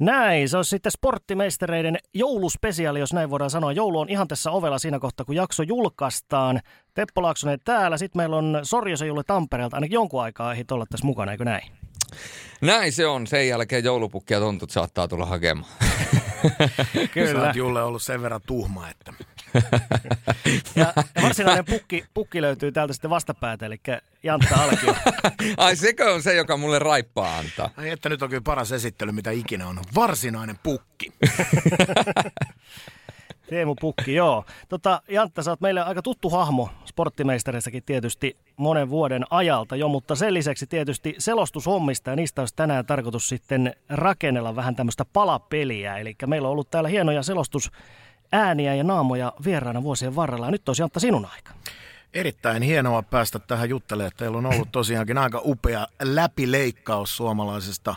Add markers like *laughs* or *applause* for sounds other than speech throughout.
Näin, se on sitten sporttimeistereiden jouluspesiaali, jos näin voidaan sanoa. Joulu on ihan tässä ovella siinä kohtaa, kun jakso julkaistaan. Teppo Laaksonen täällä, sitten meillä on Sorjosen Julle Tampereelta, ainakin jonkun aikaa ehdit olla tässä mukana, eikö näin? Näin se on. Sen jälkeen joulupukki ja tontut saattaa tulla hakemaan. *laughs* Kyllä. Sä oot Julle ollut sen verran tuhma, että... *laughs* ja varsinainen pukki, pukki löytyy täältä sitten vastapäätä, eli Jantta Alkio. *laughs* Ai sekö on se, joka mulle raippaa antaa? Ai että nyt on kyllä paras esittely, mitä ikinä on. Varsinainen pukki. Teemu Pukki, joo. Tota, Jantta, sä oot meille aika tuttu hahmo sporttimeisterissäkin tietysti monen vuoden ajalta jo, mutta sen lisäksi tietysti selostushommista ja niistä olisi tänään tarkoitus sitten rakennella vähän tämmöistä palapeliä. Eli meillä on ollut täällä hienoja selostus ääniä ja naamoja vieraana vuosien varrella. Ja nyt olisi Jantta sinun aika. Erittäin hienoa päästä tähän juttelemaan. Teillä on ollut tosiaankin aika upea läpileikkaus suomalaisesta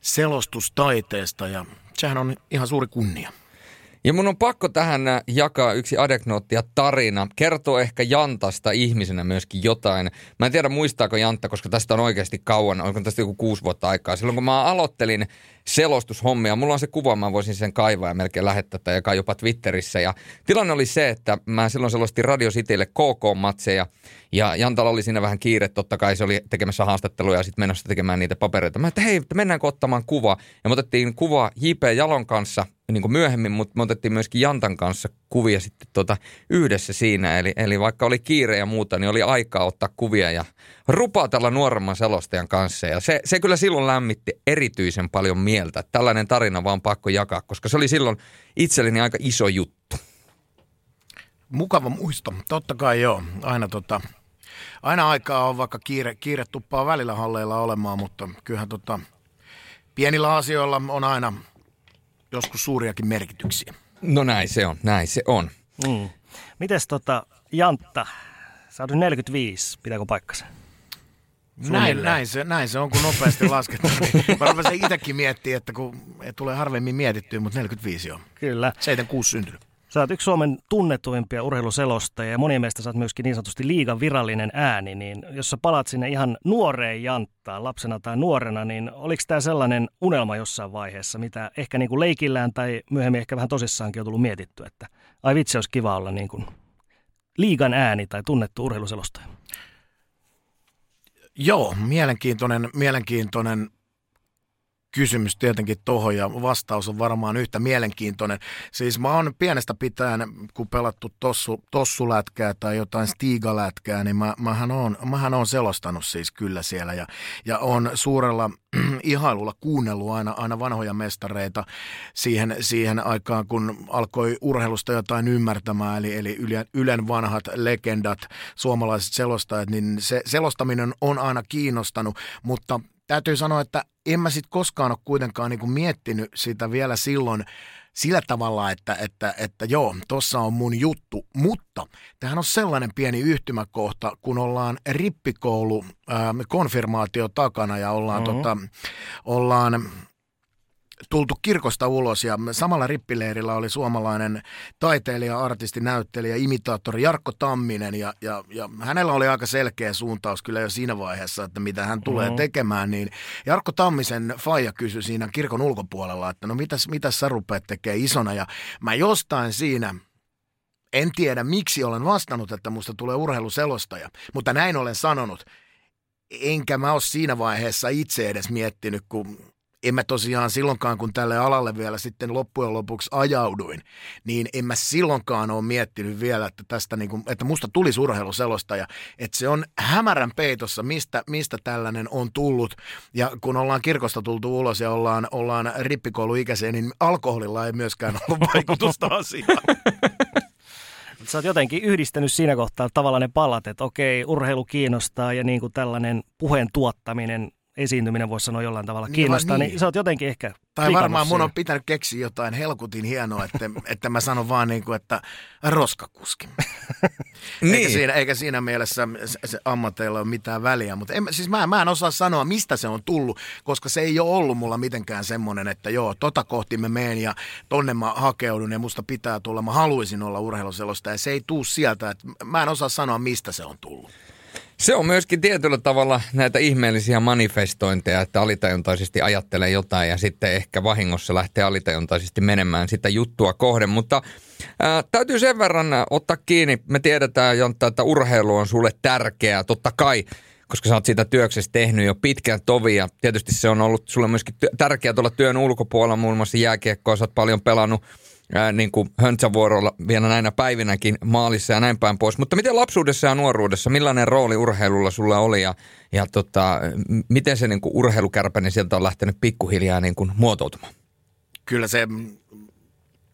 selostustaiteesta ja sehän on ihan suuri kunnia. Ja mun on pakko tähän äh, jakaa yksi adeknootti ja tarina. Kertoo ehkä Jantasta ihmisenä myöskin jotain. Mä en tiedä muistaako Jantta, koska tästä on oikeasti kauan, onko tästä joku kuusi vuotta aikaa. Silloin kun mä aloittelin selostushommia, mulla on se kuva, mä voisin sen kaivaa ja melkein lähettää tai jakaa jopa Twitterissä. Ja tilanne oli se, että mä silloin selostin Radio Citylle KK-matseja ja Jantalla oli siinä vähän kiire, totta kai se oli tekemässä haastatteluja ja sitten menossa tekemään niitä papereita. Mä että hei, mennäänkö ottamaan kuva? Ja me otettiin kuva J.P. Jalon kanssa niin kuin myöhemmin, mutta me otettiin myöskin Jantan kanssa kuvia sitten tuota yhdessä siinä. Eli, eli vaikka oli kiire ja muuta, niin oli aikaa ottaa kuvia ja rupatella nuoremman selostajan kanssa. Ja se, se kyllä silloin lämmitti erityisen paljon mieltä. Että tällainen tarina vaan pakko jakaa, koska se oli silloin itselleni aika iso juttu. Mukava muisto. Totta kai joo. Aina, tota, aina aikaa on vaikka kiire, kiire tuppaa välillä halleilla olemaan, mutta kyllähän tota, pienillä asioilla on aina joskus suuriakin merkityksiä. No näin se on, näin se on. Mm. Mites tota, Jantta, sä oot 45, pitääkö paikkansa? Näin, näin, se, näin se on, kun nopeasti laskettu. Niin *laughs* mä rupesin itsekin miettimään, että kun tulee harvemmin mietittyä, mutta 45 on. Kyllä. 76 syntynyt. Sä oot yksi Suomen tunnetuimpia urheiluselostajia ja monien mielestä sä oot myöskin niin sanotusti liigan virallinen ääni, niin jos sä palaat sinne ihan nuoreen janttaan, lapsena tai nuorena, niin oliko tämä sellainen unelma jossain vaiheessa, mitä ehkä niin kuin leikillään tai myöhemmin ehkä vähän tosissaankin on tullut mietitty, että ai vitsi olisi kiva olla niin kuin liigan ääni tai tunnettu urheiluselostaja? Joo, mielenkiintoinen, mielenkiintoinen kysymys tietenkin tuohon ja vastaus on varmaan yhtä mielenkiintoinen. Siis mä oon pienestä pitäen, kun pelattu tossu, tossulätkää tai jotain stigalätkää, niin mä, mähän, oon, mähän oon selostanut siis kyllä siellä ja, ja on suurella *clears throat* ihailulla kuunnellut aina, aina vanhoja mestareita siihen, siihen aikaan, kun alkoi urheilusta jotain ymmärtämään, eli, eli Ylen vanhat legendat, suomalaiset selostajat, niin se selostaminen on aina kiinnostanut, mutta täytyy sanoa, että en mä sitten koskaan ole kuitenkaan niinku miettinyt sitä vielä silloin sillä tavalla, että, että, että joo, tossa on mun juttu, mutta tähän on sellainen pieni yhtymäkohta, kun ollaan rippikoulu ää, konfirmaatio takana ja ollaan, mm-hmm. tota, ollaan tultu kirkosta ulos ja samalla rippileirillä oli suomalainen taiteilija, artisti, näyttelijä, imitaattori Jarkko Tamminen ja, ja, ja hänellä oli aika selkeä suuntaus kyllä jo siinä vaiheessa, että mitä hän tulee mm-hmm. tekemään, niin Jarkko Tammisen faija kysyi siinä kirkon ulkopuolella, että no mitäs, mitäs sä rupeat tekemään isona ja mä jostain siinä en tiedä miksi olen vastannut, että musta tulee urheiluselostaja, mutta näin olen sanonut. Enkä mä ole siinä vaiheessa itse edes miettinyt, kun en mä tosiaan silloinkaan, kun tälle alalle vielä sitten loppujen lopuksi ajauduin, niin en mä silloinkaan ole miettinyt vielä, että tästä niin kuin, että musta tuli urheiluselostaja, että se on hämärän peitossa, mistä, mistä tällainen on tullut. Ja kun ollaan kirkosta tultu ulos ja ollaan, ollaan rippikouluikäisiä, niin alkoholilla ei myöskään ollut *laughs* vaikutusta asiaan. Sä oot jotenkin yhdistänyt siinä kohtaa tavallaan ne palat, että okei, urheilu kiinnostaa ja niin kuin tällainen puheen tuottaminen esiintyminen voisi sanoa jollain tavalla niin, kiinnostaa, niin. niin sä oot jotenkin ehkä Tai varmaan mun on pitänyt keksiä jotain helkutin hienoa, että, että mä sanon vaan *laughs* niin kuin, että roskakuski. niin. eikä, siinä, eikä siinä mielessä se, se ammateilla ole mitään väliä, mutta en, siis mä, mä en osaa sanoa, mistä se on tullut, koska se ei ole ollut mulla mitenkään semmoinen, että joo, tota kohti mä meen ja tonne mä hakeudun ja musta pitää tulla, mä haluaisin olla urheiluselosta ja se ei tuu sieltä, että mä en osaa sanoa, mistä se on tullut. Se on myöskin tietyllä tavalla näitä ihmeellisiä manifestointeja, että alitajuntaisesti ajattelee jotain ja sitten ehkä vahingossa lähtee alitajuntaisesti menemään sitä juttua kohden. Mutta ää, täytyy sen verran ottaa kiinni. Me tiedetään, Jontta, että urheilu on sulle tärkeää, totta kai koska sä oot siitä työksestä tehnyt jo pitkään tovia. Tietysti se on ollut sulle myöskin tärkeää tuolla työn ulkopuolella, muun muassa jääkiekkoa, sä oot paljon pelannut ää, niin kuin höntsävuorolla vielä näinä päivinäkin maalissa ja näin päin pois. Mutta miten lapsuudessa ja nuoruudessa, millainen rooli urheilulla sulla oli ja, ja tota, miten se niin kuin urheilukärpäni sieltä on lähtenyt pikkuhiljaa niin kuin muotoutumaan? Kyllä se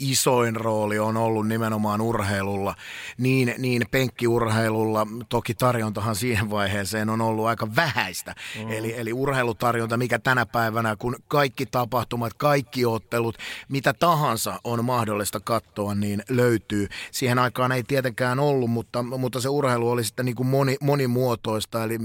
isoin rooli on ollut nimenomaan urheilulla, niin, niin penkkiurheilulla, toki tarjontahan siihen vaiheeseen on ollut aika vähäistä, mm. eli, eli urheilutarjonta, mikä tänä päivänä, kun kaikki tapahtumat, kaikki ottelut, mitä tahansa on mahdollista katsoa, niin löytyy. Siihen aikaan ei tietenkään ollut, mutta, mutta se urheilu oli sitten niin kuin moni, monimuotoista, eli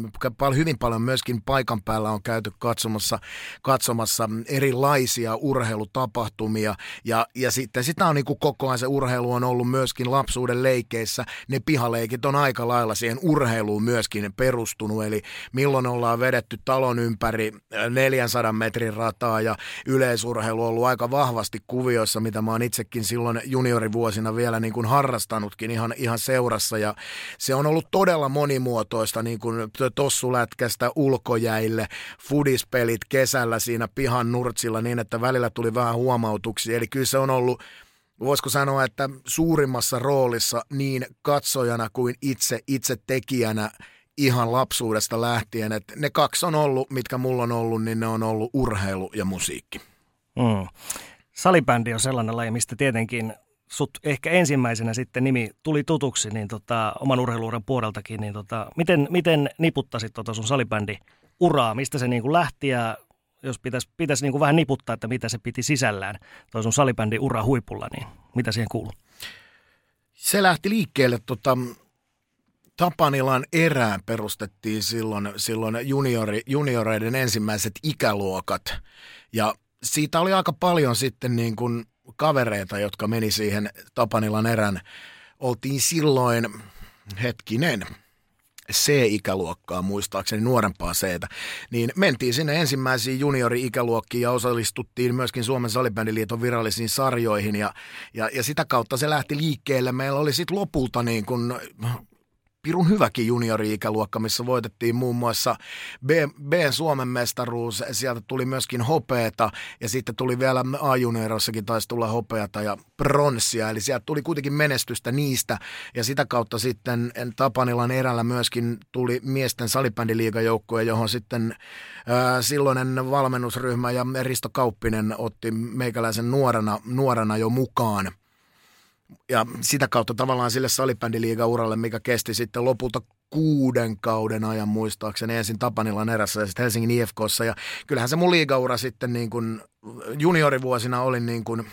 hyvin paljon myöskin paikan päällä on käyty katsomassa, katsomassa erilaisia urheilutapahtumia, ja, ja sitten sitä on niin kuin koko ajan se urheilu on ollut myöskin lapsuuden leikeissä. Ne pihaleikit on aika lailla siihen urheiluun myöskin perustunut, eli milloin ollaan vedetty talon ympäri 400 metrin rataa ja yleisurheilu on ollut aika vahvasti kuvioissa, mitä mä oon itsekin silloin juniorivuosina vielä niin kuin harrastanutkin ihan, ihan seurassa. Ja se on ollut todella monimuotoista niin kuin tossulätkästä ulkojäille, fudispelit kesällä siinä pihan nurtsilla niin, että välillä tuli vähän huomautuksia, eli kyllä se on ollut voisiko sanoa, että suurimmassa roolissa niin katsojana kuin itse, itse tekijänä ihan lapsuudesta lähtien. Että ne kaksi on ollut, mitkä mulla on ollut, niin ne on ollut urheilu ja musiikki. Mm. Salibändi on sellainen laji, mistä tietenkin sut ehkä ensimmäisenä sitten nimi tuli tutuksi niin tota, oman urheiluuran puoleltakin. Niin tota, miten, miten niputtasit tota sun salibändi uraa, mistä se niin kuin lähti ja jos pitäisi, pitäisi niin kuin vähän niputtaa, että mitä se piti sisällään, toi sun salibändin ura huipulla, niin mitä siihen kuuluu? Se lähti liikkeelle tota, Tapanilan erään perustettiin silloin, silloin juniori, junioreiden ensimmäiset ikäluokat. Ja siitä oli aika paljon sitten niin kuin kavereita, jotka meni siihen Tapanilan erän. Oltiin silloin, hetkinen, C-ikäluokkaa muistaakseni, nuorempaa c niin mentiin sinne ensimmäisiin juniori-ikäluokkiin ja osallistuttiin myöskin Suomen salibändiliiton virallisiin sarjoihin ja, ja, ja sitä kautta se lähti liikkeelle. Meillä oli sitten lopulta niin kun pirun hyväkin juniori-ikäluokka, missä voitettiin muun muassa B, B Suomen mestaruus, sieltä tuli myöskin hopeeta ja sitten tuli vielä A-juniorissakin taisi tulla hopeata ja pronssia, eli sieltä tuli kuitenkin menestystä niistä ja sitä kautta sitten Tapanilan erällä myöskin tuli miesten salibändiliigajoukkue, johon sitten ää, silloinen valmennusryhmä ja Risto Kauppinen otti meikäläisen nuorena, nuorena jo mukaan – ja sitä kautta tavallaan sille salibändiliiga-uralle, mikä kesti sitten lopulta kuuden kauden ajan muistaakseni ensin Tapanilan erässä ja sitten Helsingin IFKssa. Ja kyllähän se mun liigaura sitten niin kuin juniorivuosina olin, niin kuin,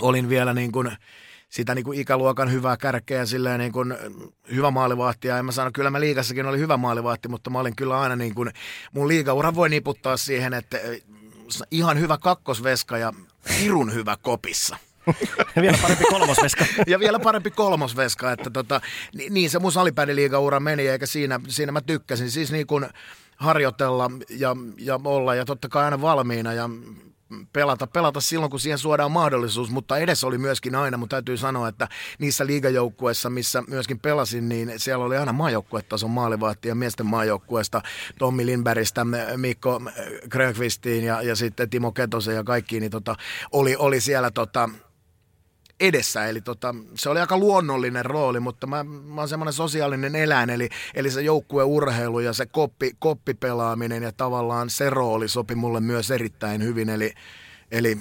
olin vielä niin kuin sitä niin kuin ikäluokan hyvää kärkeä, silleen niin kuin hyvä maalivahti. Ja en mä sano, kyllä mä liigassakin oli hyvä maalivahti, mutta mä olin kyllä aina niin kuin, mun liigaura voi niputtaa siihen, että ihan hyvä kakkosveska ja pirun hyvä kopissa. Ja *laughs* vielä parempi kolmosveska. *laughs* ja vielä parempi kolmosveska, että tota, niin se mun salibändiliigaura meni, eikä siinä, siinä mä tykkäsin. Siis niin kuin harjoitella ja, ja olla ja totta kai aina valmiina ja pelata, pelata silloin, kun siihen suodaan mahdollisuus, mutta edes oli myöskin aina, mutta täytyy sanoa, että niissä liigajoukkueissa, missä myöskin pelasin, niin siellä oli aina maajoukkuetason maalivahti ja miesten maajoukkueesta Tommi Lindbergistä, Mikko Grönqvistiin ja, ja sitten Timo Ketosen ja kaikki, niin tota, oli, oli siellä tota, edessä. Eli tota, se oli aika luonnollinen rooli, mutta mä, mä oon semmoinen sosiaalinen eläin, eli, eli se joukkueurheilu ja se koppi, koppipelaaminen ja tavallaan se rooli sopi mulle myös erittäin hyvin. Eli, eli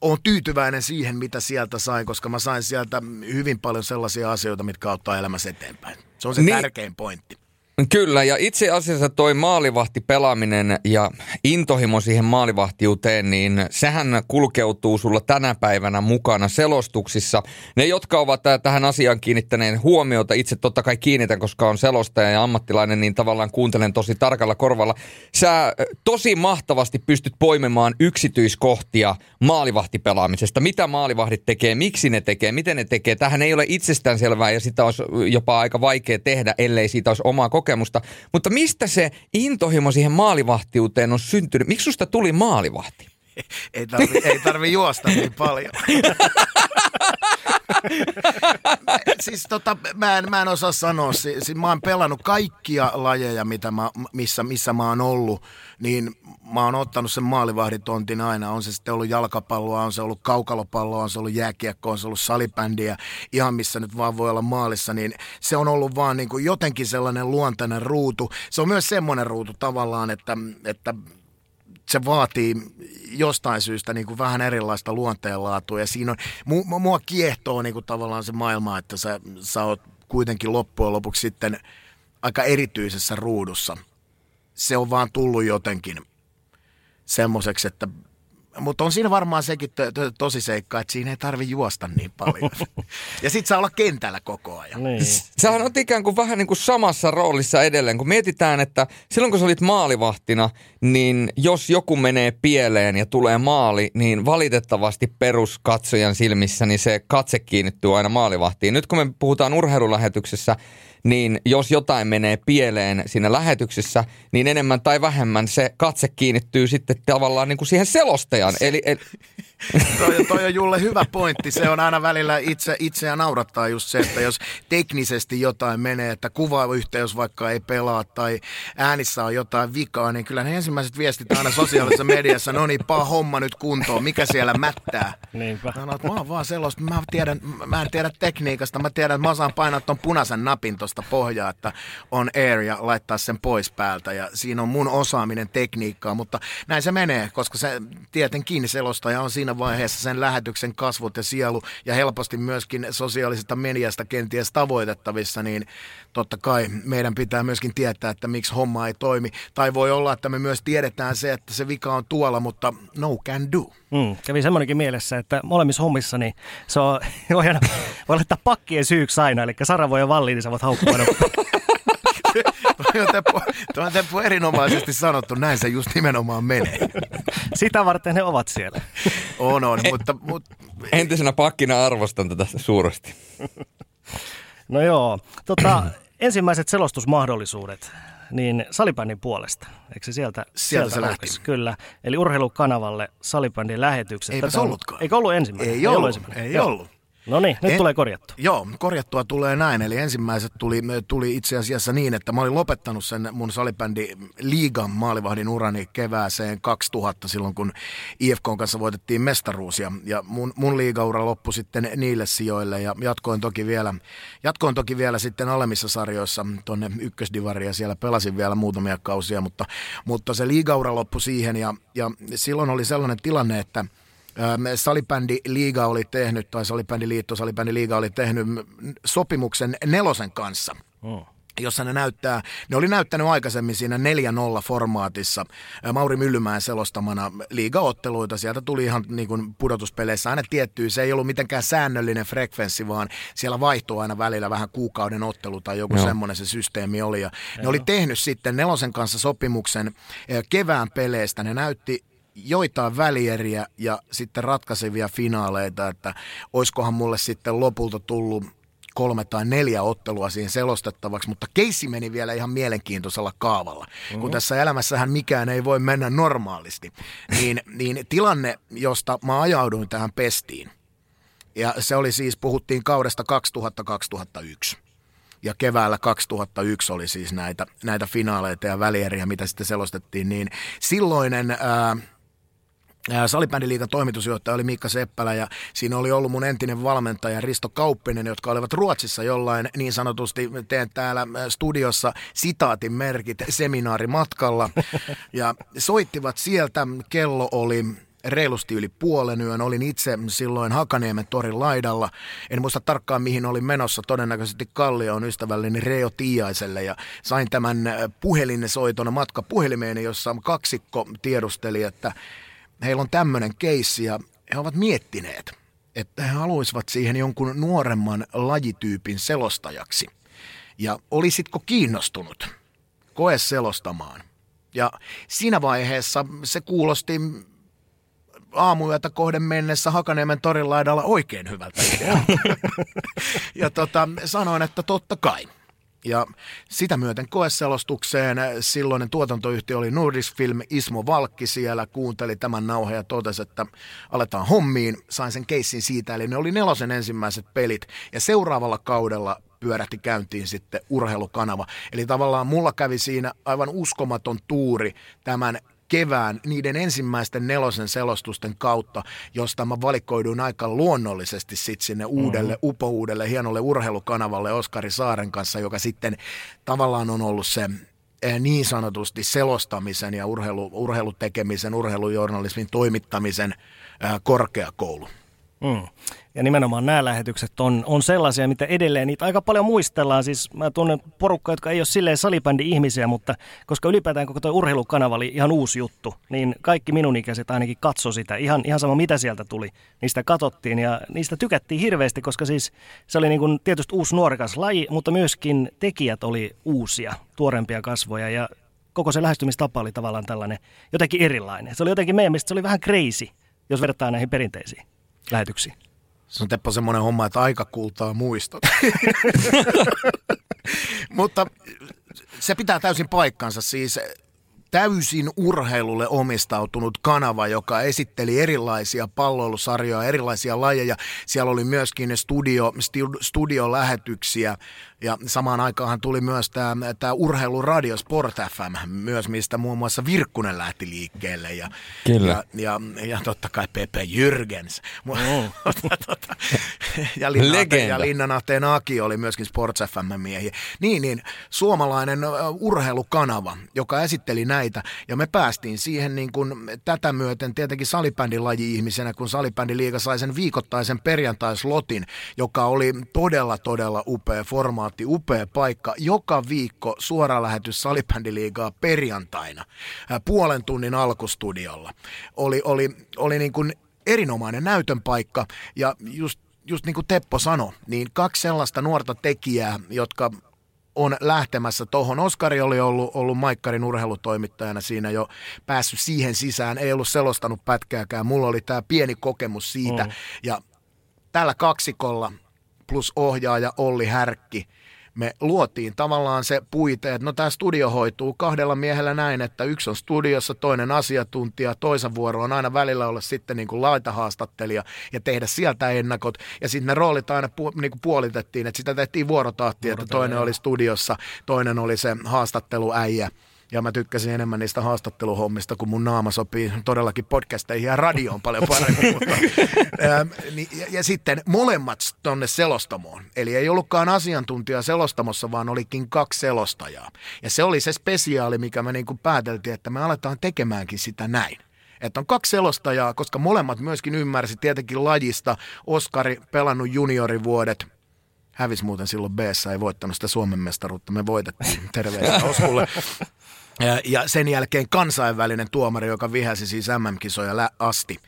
on tyytyväinen siihen, mitä sieltä sain, koska mä sain sieltä hyvin paljon sellaisia asioita, mitkä auttaa elämässä eteenpäin. Se on se niin, tärkein pointti. Kyllä, ja itse asiassa toi maalivahti pelaaminen ja intohimo siihen maalivahtiuteen, niin sehän kulkeutuu sulla tänä päivänä mukana selostuksissa. Ne, jotka ovat tähän asiaan kiinnittäneet huomiota, itse totta kai kiinnitän, koska on selostaja ja ammattilainen, niin tavallaan kuuntelen tosi tarkalla korvalla. Sä tosi mahtavasti pystyt poimimaan yksityiskohtia maalivahtipelaamisesta. Mitä maalivahdit tekee, miksi ne tekee, miten ne tekee. Tähän ei ole itsestäänselvää ja sitä olisi jopa aika vaikea tehdä, ellei siitä olisi omaa kokemusta. Mutta mistä se intohimo siihen maalivahtiuteen on syntynyt? Miksi susta tuli maalivahti? Ei tarvi, ei tarvi juosta niin paljon. siis tota, mä en, mä en osaa sanoa. Siis, mä oon pelannut kaikkia lajeja, mitä mä, missä, missä mä oon ollut, niin mä oon ottanut sen maalivahditontin aina. On se sitten ollut jalkapalloa, on se ollut kaukalopalloa, on se ollut jääkiekko, on se ollut salibändiä, ihan missä nyt vaan voi olla maalissa, niin se on ollut vaan niin kuin jotenkin sellainen luontainen ruutu. Se on myös semmoinen ruutu tavallaan, että, että se vaatii jostain syystä niin kuin vähän erilaista luonteenlaatua ja siinä on, mua kiehtoo niin kuin tavallaan se maailma, että sä, sä oot kuitenkin loppujen lopuksi sitten aika erityisessä ruudussa. Se on vaan tullut jotenkin semmoiseksi, että mutta on siinä varmaan sekin to, to, tosi seikka, että siinä ei tarvi juosta niin paljon. *laughs* ja sit saa olla kentällä koko ajan. Niin. Sähän on ikään kuin vähän niin kuin samassa roolissa edelleen, kun mietitään, että silloin kun sä olit maalivahtina, niin jos joku menee pieleen ja tulee maali, niin valitettavasti peruskatsojan silmissä niin se katse kiinnittyy aina maalivahtiin. Nyt kun me puhutaan urheilulähetyksessä, niin jos jotain menee pieleen siinä lähetyksessä, niin enemmän tai vähemmän se katse kiinnittyy sitten tavallaan niin kuin siihen selostajan. Eli, eli... toi, toi on Julle hyvä pointti. Se on aina välillä itse, itseä naurattaa just se, että jos teknisesti jotain menee, että kuvayhteys vaikka ei pelaa tai äänissä on jotain vikaa, niin kyllä ne ensimmäiset viestit aina sosiaalisessa mediassa, no niin, paa homma nyt kuntoon, mikä siellä mättää. Niinpä. Mä, mä oon vaan sellaista, mä, tiedän, mä en tiedä tekniikasta, mä tiedän, että mä osaan painaa ton punaisen napin tuosta pohjaa, että on air ja laittaa sen pois päältä ja siinä on mun osaaminen tekniikkaa, mutta näin se menee, koska se tietenkin selostaja on siinä vaiheessa sen lähetyksen kasvot ja sielu ja helposti myöskin sosiaalisesta mediasta kenties tavoitettavissa, niin totta kai meidän pitää myöskin tietää, että miksi homma ei toimi. Tai voi olla, että me myös tiedetään se, että se vika on tuolla, mutta no can do. Mm, kävi semmoinenkin mielessä, että molemmissa hommissa niin se on, *laughs* voi, aina, voi laittaa pakkien syyksi aina, eli Saravo ja Valli, niin sä voit haukkua *laughs* Tuo on, teppu, on erinomaisesti sanottu, näin se just nimenomaan menee. Sitä varten he ovat siellä. On, on, mutta... mutta... Entisenä pakkina arvostan tätä suuresti. No joo, tota, ensimmäiset selostusmahdollisuudet niin salibändin puolesta. Eikö se sieltä, sieltä, sieltä se lähti? Kyllä. Eli urheilukanavalle salibändin lähetykset. Eipä se ollutkaan. Eikö ollut ensimmäinen? Ei, ei ollut. ollut ensimmäinen. Ei Joo. ollut. No niin, nyt en, tulee korjattu. Joo, korjattua tulee näin. Eli ensimmäiset tuli, tuli itse asiassa niin, että mä olin lopettanut sen mun salibändi liigan maalivahdin urani kevääseen 2000 silloin, kun IFK kanssa voitettiin mestaruus. Ja, mun, mun liigaura loppui sitten niille sijoille ja jatkoin toki vielä, jatkoin toki vielä sitten alemmissa sarjoissa tonne ykkösdivaria ja siellä pelasin vielä muutamia kausia, mutta, mutta se liigaura loppui siihen ja, ja silloin oli sellainen tilanne, että – Salibändi Liiga oli tehnyt, tai Salibändi Liitto, Salibändi Liiga oli tehnyt sopimuksen nelosen kanssa. Oh jossa ne näyttää, ne oli näyttänyt aikaisemmin siinä 4-0 formaatissa Mauri Myllymäen selostamana liigaotteluita. Sieltä tuli ihan niin kuin pudotuspeleissä aina tiettyä, se ei ollut mitenkään säännöllinen frekvenssi, vaan siellä vaihtui aina välillä vähän kuukauden ottelu tai joku Joo. semmoinen se systeemi oli. Ja ne oli tehnyt sitten nelosen kanssa sopimuksen kevään peleistä. Ne näytti joitain välieriä ja sitten ratkaisevia finaaleita, että oiskohan mulle sitten lopulta tullut kolme tai neljä ottelua siihen selostettavaksi, mutta keissi meni vielä ihan mielenkiintoisella kaavalla. Mm-hmm. Kun tässä elämässähän mikään ei voi mennä normaalisti, niin, *laughs* niin tilanne, josta mä ajauduin tähän pestiin, ja se oli siis, puhuttiin kaudesta 2000-2001. Ja keväällä 2001 oli siis näitä, näitä finaaleita ja välieriä, mitä sitten selostettiin, niin silloinen ää, Salibändiliikan toimitusjohtaja oli Miikka Seppälä ja siinä oli ollut mun entinen valmentaja Risto Kauppinen, jotka olivat Ruotsissa jollain niin sanotusti, teen täällä studiossa sitaatin merkit seminaarimatkalla *laughs* ja soittivat sieltä, kello oli reilusti yli puolen yön. Olin itse silloin Hakaniemen torin laidalla. En muista tarkkaan mihin olin menossa. Todennäköisesti Kallio on ystävälleni Reo Tiaiselle ja sain tämän puhelinsoiton matka puhelimeeni, jossa kaksikko tiedusteli, että heillä on tämmöinen keissi ja he ovat miettineet, että he haluaisivat siihen jonkun nuoremman lajityypin selostajaksi. Ja olisitko kiinnostunut koe selostamaan? Ja siinä vaiheessa se kuulosti aamuyötä kohden mennessä Hakaniemen torin laidalla oikein hyvältä *laughs* ja tota, sanoin, että totta kai. Ja sitä myöten koeselostukseen silloinen tuotantoyhtiö oli Film Ismo Valkki siellä, kuunteli tämän nauheen ja totesi, että aletaan hommiin. Sain sen keissin siitä, eli ne oli nelosen ensimmäiset pelit. Ja seuraavalla kaudella pyörähti käyntiin sitten urheilukanava. Eli tavallaan mulla kävi siinä aivan uskomaton tuuri tämän kevään niiden ensimmäisten nelosen selostusten kautta, josta mä valikoiduin aika luonnollisesti sitten sinne uudelle, mm-hmm. upouudelle, hienolle urheilukanavalle Oskari Saaren kanssa, joka sitten tavallaan on ollut se eh, niin sanotusti selostamisen ja urheilu, urheilutekemisen, urheilujournalismin toimittamisen eh, korkeakoulu. Mm. Ja nimenomaan nämä lähetykset on, on sellaisia, mitä edelleen niitä aika paljon muistellaan. Siis mä tunnen porukkaa, jotka ei ole silleen salibändi-ihmisiä, mutta koska ylipäätään koko tuo urheilukanava oli ihan uusi juttu, niin kaikki minun ikäiset ainakin katso sitä. Ihan, ihan sama mitä sieltä tuli, niistä katsottiin ja niistä tykättiin hirveästi, koska siis se oli niin kuin tietysti uusi nuorekas laji, mutta myöskin tekijät oli uusia, tuorempia kasvoja ja koko se lähestymistapa oli tavallaan tällainen jotenkin erilainen. Se oli jotenkin meidän mielestä se oli vähän crazy, jos vertaa näihin perinteisiin lähetyksiin. Se on Teppo semmoinen homma, että aika kultaa muistot. *laughs* Mutta se pitää täysin paikkansa. Siis täysin urheilulle omistautunut kanava, joka esitteli erilaisia palloilusarjoja, erilaisia lajeja. Siellä oli myöskin studio, studiolähetyksiä ja samaan aikaan tuli myös tämä, tämä urheiluradio Sport FM myös, mistä muun muassa Virkkunen lähti liikkeelle. Ja, Kyllä. Ja, ja, ja totta kai Pepe Jürgens. Oh. *laughs* ja, Linna, ja Linna Nahteen Aki oli myöskin Sport FM miehiä. Niin, niin, suomalainen urheilukanava, joka esitteli näitä. Ja me päästiin siihen niin kuin tätä myöten tietenkin salibändilaji-ihmisenä, kun salibändiliiga sai sen viikoittaisen perjantaislotin, joka oli todella, todella upea formaatti formaatti, upea paikka. Joka viikko suora lähetys Salibändiliigaa perjantaina puolen tunnin alkustudiolla. Oli, oli, oli niin kuin erinomainen näytön paikka ja just, just niin kuin Teppo sanoi, niin kaksi sellaista nuorta tekijää, jotka on lähtemässä tuohon. Oskari oli ollut, ollut Maikkarin urheilutoimittajana siinä jo päässyt siihen sisään, ei ollut selostanut pätkääkään. Mulla oli tämä pieni kokemus siitä mm. ja tällä kaksikolla plus ohjaaja Olli Härkki – me luotiin tavallaan se puite, että no tämä studio hoituu kahdella miehellä näin, että yksi on studiossa, toinen asiantuntija, toisen vuoro on aina välillä olla sitten niin kuin laitahaastattelija ja tehdä sieltä ennakot. Ja sitten ne roolit aina pu, niin kuin puolitettiin, että sitä tehtiin vuorotahti, että toinen oli studiossa, toinen oli se haastatteluäijä ja mä tykkäsin enemmän niistä haastatteluhommista, kun mun naama sopii todellakin podcasteihin ja radioon paljon paremmin. *laughs* mutta, ää, niin, ja, ja sitten molemmat tonne selostamoon. Eli ei ollutkaan asiantuntija selostamossa, vaan olikin kaksi selostajaa. Ja se oli se spesiaali, mikä me niin kuin pääteltiin, että me aletaan tekemäänkin sitä näin että on kaksi selostajaa, koska molemmat myöskin ymmärsi tietenkin lajista. Oskari pelannut juniorivuodet, hävisi muuten silloin b ei voittanut sitä Suomen mestaruutta, me voitettiin, terveisiä Oskulle. *laughs* Ja sen jälkeen kansainvälinen tuomari, joka vihäsi siis MM-kisoja asti,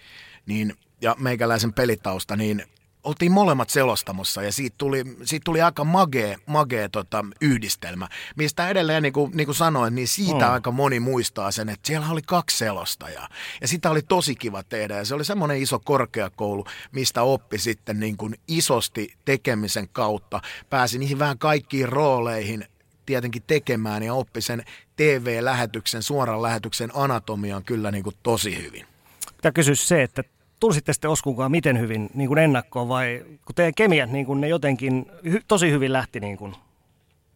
niin, ja meikäläisen pelitausta, niin oltiin molemmat selostamossa ja siitä tuli, siitä tuli aika magee, magee tota, yhdistelmä, mistä edelleen, niin kuin, niin kuin sanoin, niin siitä mm. aika moni muistaa sen, että siellä oli kaksi selostajaa ja sitä oli tosi kiva tehdä ja se oli semmoinen iso korkeakoulu, mistä oppi sitten niin kuin isosti tekemisen kautta, pääsi niihin vähän kaikkiin rooleihin, tietenkin tekemään ja oppi sen TV-lähetyksen, suoran lähetyksen anatomian kyllä niin kuin tosi hyvin. Pitää kysyä se, että tulisitte sitten Oskunkaan miten hyvin niin kuin ennakkoon vai kun teidän kemiat niin kuin ne jotenkin hy, tosi hyvin lähti niin kuin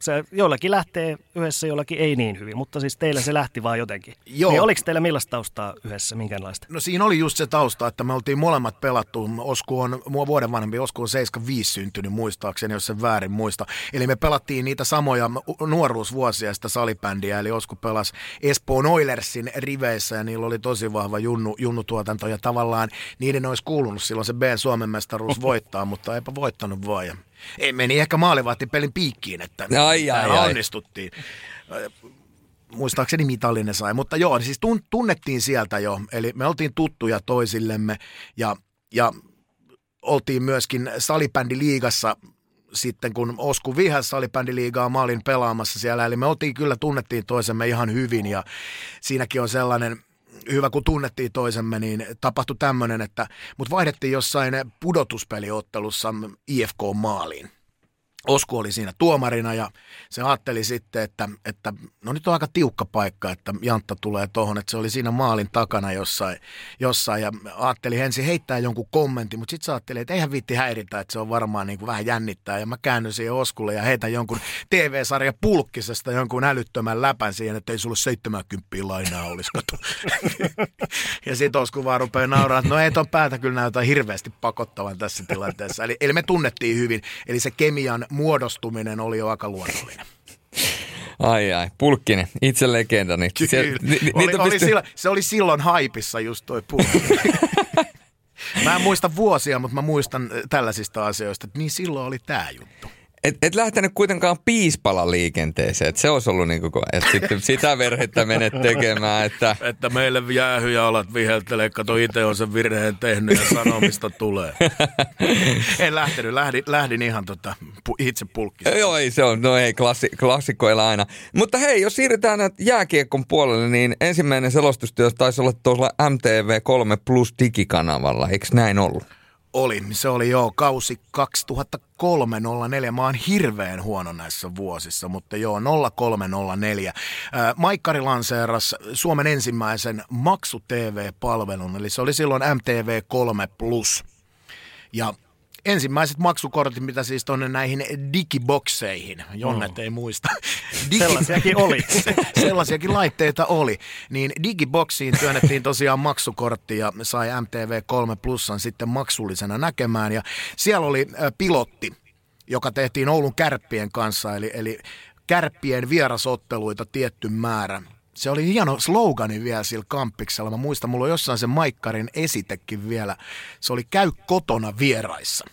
se joillakin lähtee yhdessä, joillakin ei niin hyvin, mutta siis teillä se lähti vaan jotenkin. Joo. Niin oliko teillä millaista taustaa yhdessä, minkälaista? No siinä oli just se tausta, että me oltiin molemmat pelattu. Osku on, mua vuoden vanhempi, Osku on 75 syntynyt muistaakseni, jos sen väärin muista. Eli me pelattiin niitä samoja nuoruusvuosia sitä salibändiä, eli Osku pelasi Espoon Oilersin riveissä ja niillä oli tosi vahva junnu, junnutuotanto ja tavallaan niiden olisi kuulunut silloin se B-Suomen mestaruus voittaa, mutta eipä voittanut vaan. Ei meni ehkä maalivahtipelin piikkiin, että Ai, ai, ai. onnistuttiin. Muistaakseni mitallinen sai, mutta joo, siis tun, tunnettiin sieltä jo, eli me oltiin tuttuja toisillemme ja, ja oltiin myöskin salibändiliigassa sitten kun Osku vihäs salibändiliigaa, mä olin pelaamassa siellä, eli me oltiin kyllä, tunnettiin toisemme ihan hyvin ja siinäkin on sellainen hyvä, kun tunnettiin toisemme, niin tapahtui tämmöinen, että mut vaihdettiin jossain pudotuspeliottelussa IFK-maaliin. Osku oli siinä tuomarina ja se ajatteli sitten, että, että no nyt on aika tiukka paikka, että Jantta tulee tuohon, että se oli siinä maalin takana jossain, jossain ja ajatteli ensin heittää jonkun kommentin, mutta sitten se ajatteli, että eihän viitti häiritä, että se on varmaan niin kuin vähän jännittää ja mä käännyin siihen Oskulle ja heitän jonkun TV-sarja pulkkisesta jonkun älyttömän läpän siihen, että ei sulle 70 lainaa olisi, kato. *laughs* ja sitten Osku vaan rupeaa nauraa, että no ei ton päätä kyllä näytä hirveästi pakottavan tässä tilanteessa. Eli, eli me tunnettiin hyvin, eli se kemian muodostuminen oli jo aika luonnollinen. Ai ai, Pulkkinen, itse legendani. Kyllä. ni, ni, oli, se oli silloin haipissa just toi pulkkinen. *laughs* mä en muista vuosia, mutta mä muistan äh, tällaisista asioista, että niin silloin oli tämä juttu. Et, et lähtenyt kuitenkaan piispala liikenteeseen, että se olisi ollut niin kuin, että sitten sitä verhettä menet tekemään, että Että meille jäähyjä alat viheltelee, kato itse on sen virheen tehnyt ja sanomista tulee. *laughs* en lähtenyt, lähdin, lähdin ihan tota, itse pulkkista. Joo, ei se on, no ei, klassi, klassikkoilla aina. Mutta hei, jos siirrytään jääkiekon puolelle, niin ensimmäinen selostustyö taisi olla tuolla MTV3 Plus digikanavalla, eikö näin ollut? Oli, se oli joo kausi 2003-04. Mä oon hirveän huono näissä vuosissa, mutta joo 0304. Äh, Maikkari lanseeras Suomen ensimmäisen maksu TV-palvelun, eli se oli silloin MTV3 Plus. Ja ensimmäiset maksukortit, mitä siis tuonne näihin digibokseihin, Jonnet ei muista. Digi- *laughs* Sellaisiakin oli. *laughs* Sellaisiakin laitteita oli. Niin digiboksiin työnnettiin tosiaan maksukortti ja sai MTV3 Plusan sitten maksullisena näkemään. Ja siellä oli pilotti, joka tehtiin Oulun kärppien kanssa, eli, eli kärppien vierasotteluita tietty määrä. Se oli hieno slogani vielä sillä kampiksella. Mä muistan, mulla on jossain se Maikkarin esitekin vielä. Se oli käy kotona vieraissa.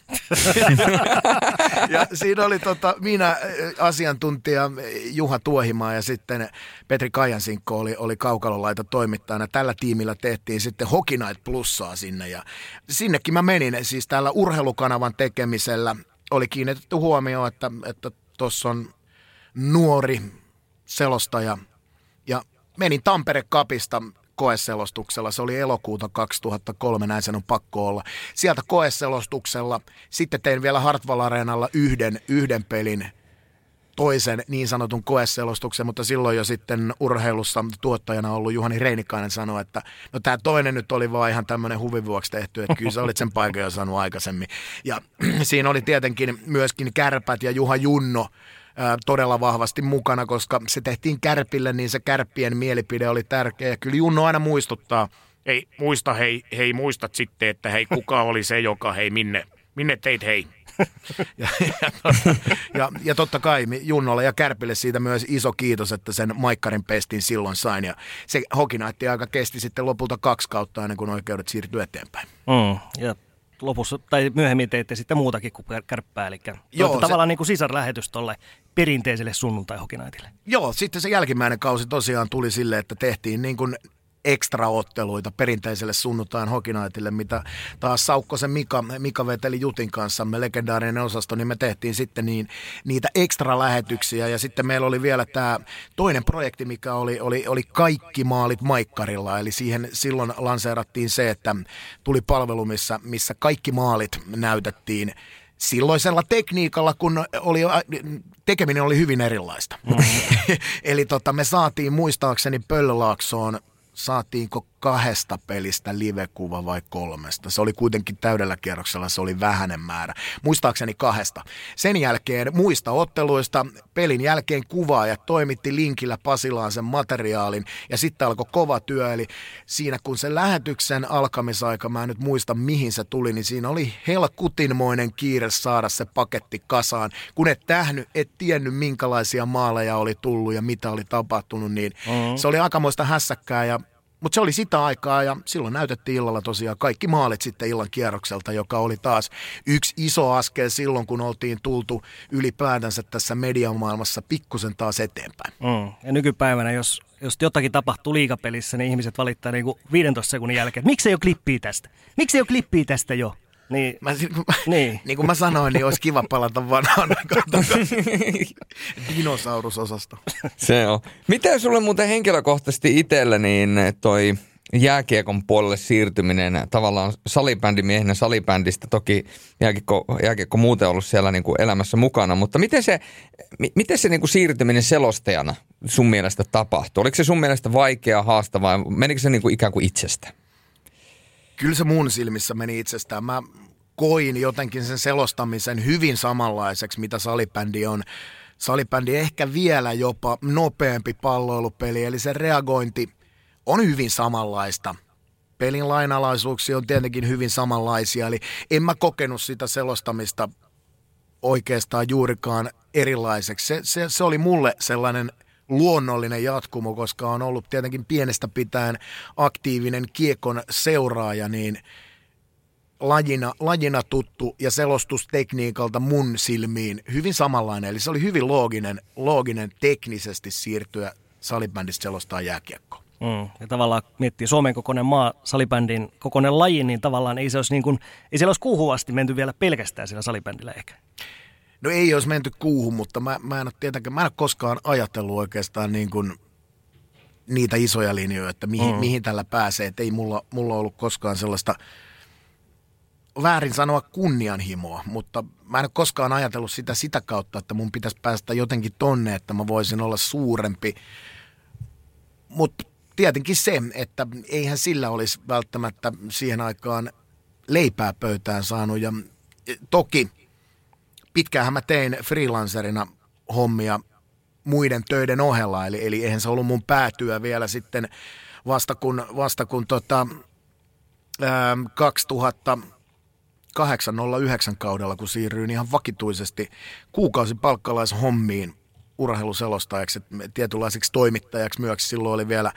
*laughs* ja siinä oli tota, minä asiantuntija Juha Tuohimaa ja sitten Petri Kajansinkko oli, oli kaukalolaita toimittajana. Tällä tiimillä tehtiin sitten Hockey Night Plussaa sinne ja sinnekin mä menin siis tällä urheilukanavan tekemisellä. Oli kiinnitetty huomioon, että että tuossa on nuori selostaja ja menin Tampere Kapista koeselostuksella. Se oli elokuuta 2003, näin sen on pakko olla. Sieltä koeselostuksella sitten tein vielä Hartwall Areenalla yhden, yhden pelin toisen niin sanotun koeselostuksen, mutta silloin jo sitten urheilussa tuottajana ollut Juhani Reinikainen sanoi, että no tämä toinen nyt oli vaan ihan tämmöinen huvivuoksi tehty, että kyllä sä olit sen paikan jo saanut aikaisemmin. Ja *clears throat* siinä oli tietenkin myöskin Kärpät ja Juha Junno ää, todella vahvasti mukana, koska se tehtiin Kärpille, niin se Kärppien mielipide oli tärkeä. Ja kyllä Junno aina muistuttaa, Ei, muista hei, hei, muistat sitten, että hei, kuka oli se, joka hei, minne, minne teit hei? *laughs* ja, ja, totta, ja, ja totta kai Junnolle ja Kärpille siitä myös iso kiitos, että sen Maikkarin pestin silloin sain. Ja se hokinaitti aika kesti sitten lopulta kaksi kautta ennen kuin oikeudet siirtyi eteenpäin. Mm, ja lopussa, tai myöhemmin teitte sitten muutakin kuin kär- kärppää, eli Joo, Joo, se- tavallaan niin kuin sisarlähetys tuolle perinteiselle sunnuntai-hokinaitille. Joo, sitten se jälkimmäinen kausi tosiaan tuli sille, että tehtiin niin kuin ekstraotteluita perinteiselle sunnuntain hokinaitille, mitä taas Saukkosen Mika, Mika veteli Jutin kanssa, me legendaarinen osasto, niin me tehtiin sitten niin, niitä ekstra-lähetyksiä. Ja sitten meillä oli vielä tämä toinen projekti, mikä oli, oli, oli kaikki maalit Maikkarilla, eli siihen silloin lanseerattiin se, että tuli palvelu, missä, missä kaikki maalit näytettiin silloisella tekniikalla, kun oli, tekeminen oli hyvin erilaista. *laughs* Eli tota, me saatiin muistaakseni Pöllölaaksoon saatiinko kahdesta pelistä livekuva vai kolmesta. Se oli kuitenkin täydellä kierroksella, se oli vähäinen määrä. Muistaakseni kahdesta. Sen jälkeen muista otteluista pelin jälkeen kuvaaja toimitti linkillä Pasilaan sen materiaalin ja sitten alkoi kova työ. Eli siinä kun se lähetyksen alkamisaika, mä en nyt muista mihin se tuli, niin siinä oli helkutinmoinen kiire saada se paketti kasaan. Kun et tähnyt, et tiennyt minkälaisia maaleja oli tullut ja mitä oli tapahtunut, niin mm-hmm. se oli aikamoista hässäkkää ja mutta se oli sitä aikaa ja silloin näytettiin illalla tosiaan kaikki maalit sitten illan kierrokselta, joka oli taas yksi iso askel silloin, kun oltiin tultu ylipäätänsä tässä mediamaailmassa pikkusen taas eteenpäin. Mm. Ja nykypäivänä, jos, jos jotakin tapahtuu liikapelissä, niin ihmiset valittaa niin kuin 15 sekunnin jälkeen, että miksi ei ole klippiä tästä? Miksi ei ole klippiä tästä jo? Niin, mä, *laughs* niin. *laughs* niin kuin mä sanoin, niin olisi kiva palata vanhaan *laughs* dinosaurusosasta. Se on. Miten sulle muuten henkilökohtaisesti itselle niin toi jääkiekon puolelle siirtyminen tavallaan salibändimiehenä salibändistä, toki jääkiekko, jääkiekko muuten ollut siellä niin kuin elämässä mukana, mutta miten se, miten se niin kuin siirtyminen selostajana sun mielestä tapahtui? Oliko se sun mielestä vaikea, haastavaa, menikö se niin kuin ikään kuin itsestä? Kyllä se mun silmissä meni itsestään. Mä koin jotenkin sen selostamisen hyvin samanlaiseksi, mitä salibändi on. Salibändi ehkä vielä jopa nopeampi palloilupeli, eli se reagointi on hyvin samanlaista. Pelin lainalaisuuksia on tietenkin hyvin samanlaisia, eli en mä kokenut sitä selostamista oikeastaan juurikaan erilaiseksi. Se, se, se oli mulle sellainen – luonnollinen jatkumo, koska on ollut tietenkin pienestä pitäen aktiivinen kiekon seuraaja, niin lajina, lajina tuttu ja selostustekniikalta mun silmiin hyvin samanlainen. Eli se oli hyvin looginen, looginen teknisesti siirtyä salibändistä selostaa jääkiekkoa. Mm. Ja tavallaan miettii Suomen kokoinen maa, salibändin kokoinen laji, niin tavallaan ei, se olisi niin kuin, ei siellä olisi kuuhuvasti menty vielä pelkästään sillä salibändillä ehkä. No ei olisi menty kuuhun, mutta mä, mä en ole tietenkään, mä en ole koskaan ajatellut oikeastaan niin kuin niitä isoja linjoja, että mihin, mm. mihin tällä pääsee. Että ei mulla, mulla ollut koskaan sellaista, väärin sanoa kunnianhimoa, mutta mä en ole koskaan ajatellut sitä sitä kautta, että mun pitäisi päästä jotenkin tonne, että mä voisin olla suurempi. Mutta tietenkin se, että eihän sillä olisi välttämättä siihen aikaan leipää pöytään saanut. Ja toki pitkään mä tein freelancerina hommia muiden töiden ohella, eli, eli eihän se ollut mun päätyä vielä sitten vasta kun, vasta kun tota, ää, 2008-09 kaudella, kun siirryin ihan vakituisesti kuukausi palkkalaishommiin urheiluselostajaksi, tietynlaiseksi toimittajaksi myös, silloin oli vielä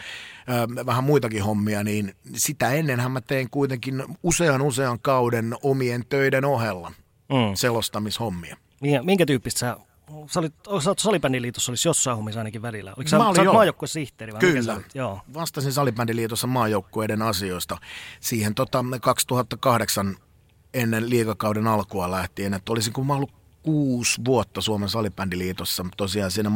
ää, vähän muitakin hommia, niin sitä ennenhän mä tein kuitenkin usean usean kauden omien töiden ohella mm. selostamishommia. Minkä, minkä tyyppistä sä Sä olit, sä olit Salibändiliitossa olisi jossain hommissa ainakin välillä. Oliko sä, mä olin, sä maajoukkueen sihteeri vai Kyllä. Mikä joo. Vastasin Salibändiliitossa maajoukkueiden asioista siihen tota, 2008 ennen liikakauden alkua lähtien, että olisin kun mä ollut kuusi vuotta Suomen salibändiliitossa, tosiaan siinä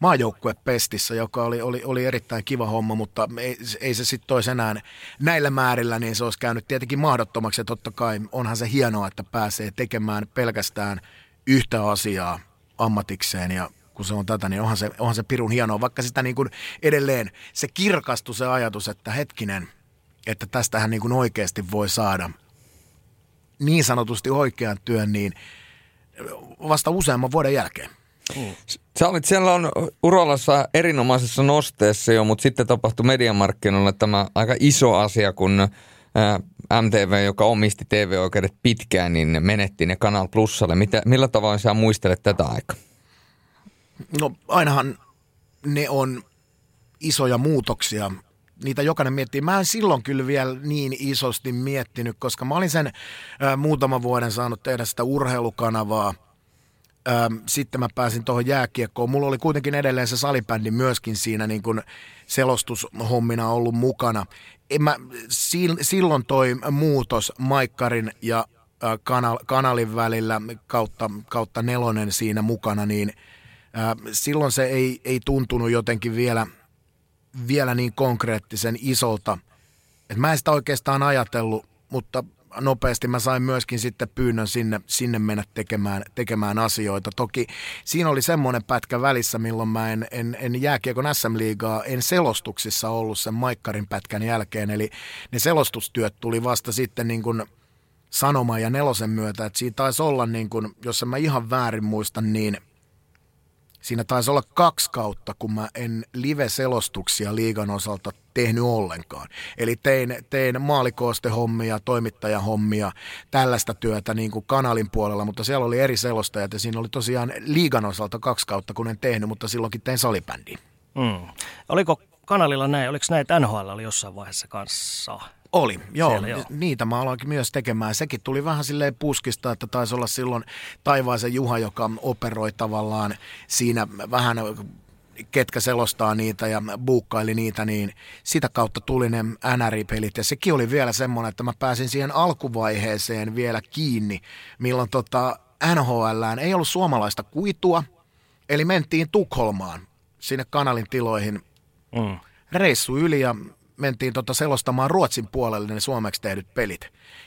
maajoukkue, pestissä, joka oli, oli, oli erittäin kiva homma, mutta ei, ei se sitten toisi enää näillä määrillä, niin se olisi käynyt tietenkin mahdottomaksi. Ja totta kai onhan se hienoa, että pääsee tekemään pelkästään yhtä asiaa ammatikseen ja kun se on tätä, niin onhan se, onhan se pirun hienoa, vaikka sitä niin kuin edelleen se kirkastui se ajatus, että hetkinen, että tästähän niin kuin oikeasti voi saada niin sanotusti oikean työn, niin – vasta useamman vuoden jälkeen. Mm. Sä olit siellä on uralassa erinomaisessa nosteessa jo, mutta sitten tapahtui mediamarkkinoilla tämä aika iso asia, kun MTV, joka omisti TV-oikeudet pitkään, niin menetti ne Kanal Plusalle. Mitä, millä tavalla sä muistelet tätä aikaa? No ainahan ne on isoja muutoksia. Niitä jokainen miettii. Mä en silloin kyllä vielä niin isosti miettinyt, koska mä olin sen ä, muutaman vuoden saanut tehdä sitä urheilukanavaa – Ähm, sitten mä pääsin tuohon jääkiekkoon. Mulla oli kuitenkin edelleen se salibändi myöskin siinä niin kuin selostushommina ollut mukana. En mä, silloin toi muutos Maikkarin ja äh, kanal, kanalin välillä kautta, kautta nelonen siinä mukana, niin äh, silloin se ei, ei tuntunut jotenkin vielä, vielä niin konkreettisen isolta. Et mä en sitä oikeastaan ajatellut, mutta nopeasti mä sain myöskin sitten pyynnön sinne, sinne mennä tekemään, tekemään asioita. Toki siinä oli semmoinen pätkä välissä, milloin mä en, en, en jääkiekon SM-liigaa, en selostuksissa ollut sen Maikkarin pätkän jälkeen, eli ne selostustyöt tuli vasta sitten niin kuin sanoma ja nelosen myötä, että siinä taisi olla niin kuin, jos en mä ihan väärin muista, niin siinä taisi olla kaksi kautta, kun mä en live-selostuksia liigan osalta tehnyt ollenkaan. Eli tein, tein maalikoostehommia, toimittajahommia, tällaista työtä niin kuin kanalin puolella, mutta siellä oli eri selostajat ja siinä oli tosiaan liigan osalta kaksi kautta, kun en tehnyt, mutta silloinkin tein salibändiin. Mm. Oliko kanalilla näin, oliko näitä NHL oli jossain vaiheessa kanssa? Oli, joo. Siellä, joo. Niitä mä aloinkin myös tekemään. Sekin tuli vähän silleen puskista, että taisi olla silloin Taivaisen Juha, joka operoi tavallaan siinä vähän ketkä selostaa niitä ja buukkaili niitä, niin sitä kautta tuli ne NRI-pelit. Ja sekin oli vielä semmoinen, että mä pääsin siihen alkuvaiheeseen vielä kiinni, milloin tota NHL ei ollut suomalaista kuitua, eli mentiin Tukholmaan sinne kanalin tiloihin mm. reissu yli ja mentiin tota selostamaan Ruotsin puolelle ne suomeksi tehdyt pelit.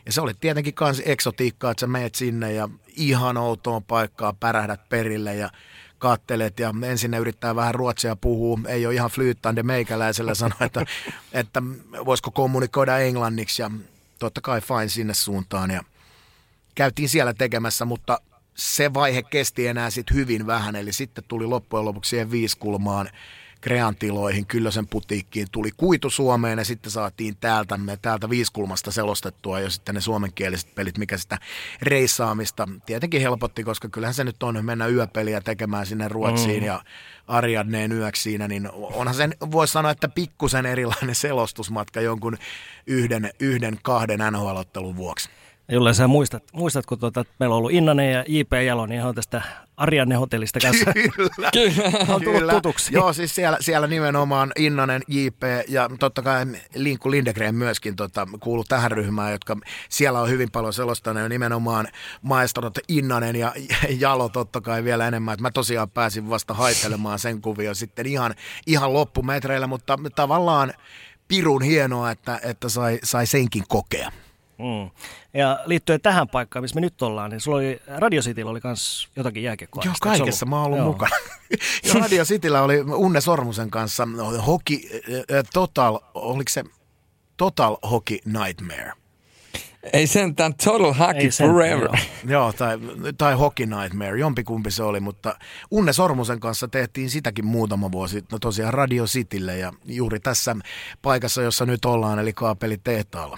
Ja se oli tietenkin kans eksotiikkaa, että sä meet sinne ja ihan outoon paikkaa pärähdät perille ja kattelet ja ensin ne yrittää vähän ruotsia puhua, ei ole ihan flyyttande meikäläisellä *laughs* sanoa, että, että voisiko kommunikoida englanniksi ja totta kai fine sinne suuntaan. Ja käytiin siellä tekemässä, mutta se vaihe kesti enää sitten hyvin vähän, eli sitten tuli loppujen lopuksi siihen viiskulmaan Krean tiloihin, Kyllösen putiikkiin, tuli kuitu Suomeen ja sitten saatiin täältä, me täältä viiskulmasta selostettua jo sitten ne suomenkieliset pelit, mikä sitä reissaamista tietenkin helpotti, koska kyllähän se nyt on mennä yöpeliä tekemään sinne Ruotsiin mm. ja Ariadneen yöksi siinä, niin onhan sen, voisi sanoa, että pikkusen erilainen selostusmatka jonkun yhden, yhden kahden NHL-ottelun vuoksi. Jolle sä muistat, muistatko tuota, että meillä on ollut Innanen ja J.P. Jalo, niin on tästä Arianne hotellista kanssa. *laughs* Kyllä. on tullut Kyllä. tutuksi. Joo, siis siellä, siellä nimenomaan Innanen, J.P. ja totta kai Linkku Lindegren myöskin tota, kuuluu tähän ryhmään, jotka siellä on hyvin paljon sellaista, ja nimenomaan maestronot Innanen ja Jalo totta kai vielä enemmän. Että mä tosiaan pääsin vasta haittelemaan sen kuvio sitten ihan, ihan loppumetreillä, mutta tavallaan pirun hienoa, että, että sai, sai senkin kokea. Mm. Ja liittyen tähän paikkaan, missä me nyt ollaan, niin sulla oli Radio Cityllä oli myös jotakin jääkiekkoa. Joo, kaikessa mä oon ollut Joo. mukana. *laughs* ja Radio Cityllä oli Unne Sormusen kanssa hoki, total, oliko se Total Hockey Nightmare. Ei sentään Total Hockey Ei Forever. Joo. joo, tai, tai Hockey Nightmare, jompikumpi se oli, mutta Unne Sormusen kanssa tehtiin sitäkin muutama vuosi, no tosiaan Radio Citylle ja juuri tässä paikassa, jossa nyt ollaan, eli kaapelitehtaalla.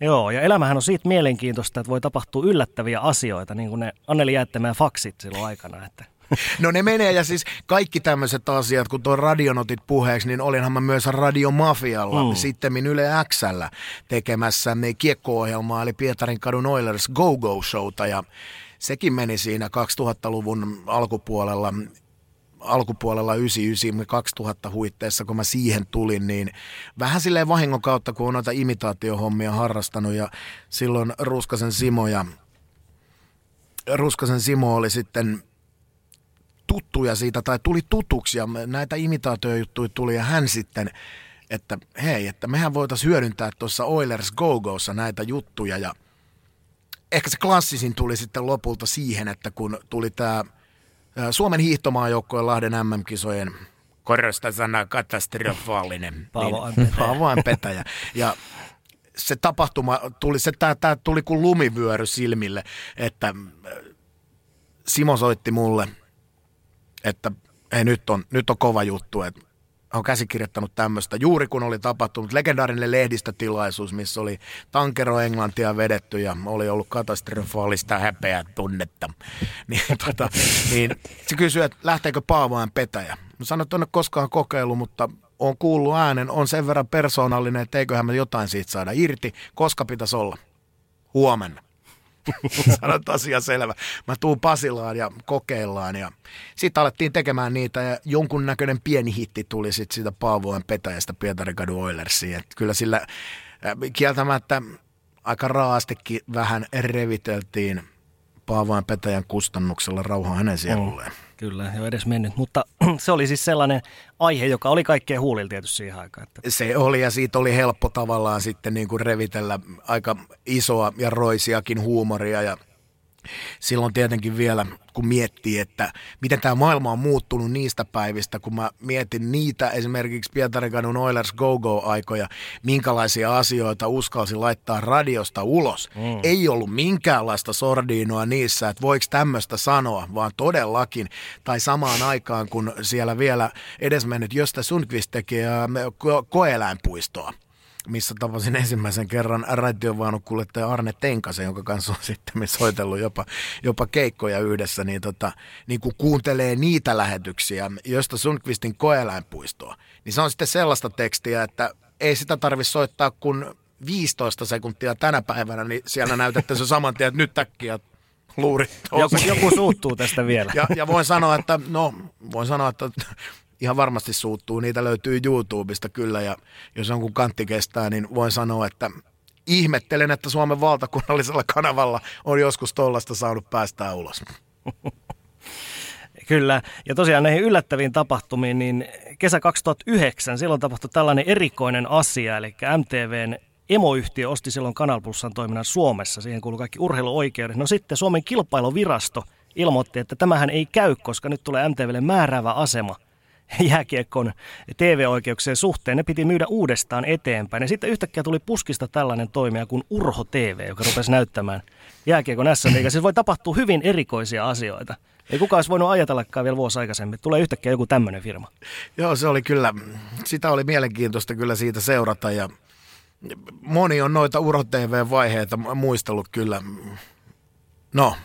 Joo, ja elämähän on siitä mielenkiintoista, että voi tapahtua yllättäviä asioita, niin kuin ne Anneli Jäättämään faksit silloin aikana. Että. *laughs* No ne menee ja siis kaikki tämmöiset asiat, kun tuo radionotit puheeksi, niin olinhan mä myös Radiomafialla, mm. sitten Yle Xllä tekemässä kiekko-ohjelmaa, eli Pietarin kadun Oilers Go-Go-showta ja sekin meni siinä 2000-luvun alkupuolella alkupuolella 99-2000 huitteessa, kun mä siihen tulin, niin vähän silleen vahingon kautta, kun on noita imitaatiohommia harrastanut ja silloin Ruskasen Simo ja Ruskasen Simo oli sitten tuttuja siitä tai tuli tutuksi ja näitä imitaatiojuttuja tuli ja hän sitten että hei, että mehän voitaisiin hyödyntää tuossa Oilers Go-Gossa näitä juttuja ja ehkä se klassisin tuli sitten lopulta siihen, että kun tuli tämä Suomen hiihtomaajoukkojen Lahden MM-kisojen Korosta sana katastrofaalinen. *laughs* Paavo niin, Paavo petäjä. Ja se tapahtuma tuli, se tää, tää tuli kuin lumivyöry silmille, että Simo soitti mulle, että hei, nyt, on, nyt on kova juttu, että on käsikirjoittanut tämmöistä, juuri kun oli tapahtunut legendaarinen lehdistötilaisuus, missä oli tankero Englantia vedetty ja oli ollut katastrofaalista häpeää tunnetta. *laughs* Niin, tota, niin se kysyi, että lähteekö Paavoen petäjä. Mä sanoin, että en ole koskaan kokeillut, mutta on kuullut äänen, on sen verran persoonallinen, että eiköhän me jotain siitä saada irti. Koska pitäisi olla? Huomenna. Sanoit asia selvä. Mä tuun Pasilaan ja kokeillaan ja sitten alettiin tekemään niitä ja jonkunnäköinen pieni hitti tuli sitten siitä Paavoen petäjästä Pietarikadun Oilersiin. Et kyllä sillä äh, kieltämättä aika raastikin vähän reviteltiin Paavoen petäjän kustannuksella rauhaa hänen sielulleen. Mm. Kyllä, jo edes mennyt. Mutta *clears throat* se oli siis sellainen aihe, joka oli kaikkein huulilla tietysti siihen aikaan. Että... Se oli ja siitä oli helppo tavallaan sitten niin kuin revitellä aika isoa ja roisiakin huumoria ja silloin tietenkin vielä, kun miettii, että miten tämä maailma on muuttunut niistä päivistä, kun mä mietin niitä esimerkiksi Pietarikanun Oilers Go-Go-aikoja, minkälaisia asioita uskalsi laittaa radiosta ulos. Mm. Ei ollut minkäänlaista sordiinoa niissä, että voiko tämmöistä sanoa, vaan todellakin, tai samaan aikaan, kun siellä vielä edesmennyt Josta Sundqvist teki äh, koeläinpuistoa missä tapasin ensimmäisen kerran raitionvaunukuljettaja Arne Tenkasen, jonka kanssa on sitten soitellut jopa, jopa keikkoja yhdessä, niin, tota, niin kun kuuntelee niitä lähetyksiä, josta Sundqvistin koeläinpuistoa, niin se on sitten sellaista tekstiä, että ei sitä tarvi soittaa kuin 15 sekuntia tänä päivänä, niin siellä näytätte se saman tien, että nyt äkkiä luurit joku, joku suuttuu tästä vielä. Ja, ja voin sanoa, että no, voin sanoa, että ihan varmasti suuttuu. Niitä löytyy YouTubesta kyllä ja jos jonkun kantti kestää, niin voin sanoa, että ihmettelen, että Suomen valtakunnallisella kanavalla on joskus tollasta saanut päästää ulos. *laughs* Kyllä, ja tosiaan näihin yllättäviin tapahtumiin, niin kesä 2009 silloin tapahtui tällainen erikoinen asia, eli MTVn emoyhtiö osti silloin Kanal Plusan toiminnan Suomessa, siihen kuuluu kaikki urheiluoikeudet. No sitten Suomen kilpailuvirasto ilmoitti, että tämähän ei käy, koska nyt tulee MTVlle määräävä asema – *laughs* jääkiekon TV-oikeuksien suhteen. Ne piti myydä uudestaan eteenpäin. Ja sitten yhtäkkiä tuli puskista tällainen toimija kuin Urho TV, joka rupesi näyttämään jääkiekon s Siis voi tapahtua hyvin erikoisia asioita. Ei kukaan olisi voinut ajatellakaan vielä vuosi aikaisemmin. Tulee yhtäkkiä joku tämmöinen firma. Joo, se oli kyllä, sitä oli mielenkiintoista kyllä siitä seurata ja moni on noita Urho TV-vaiheita muistellut kyllä. No,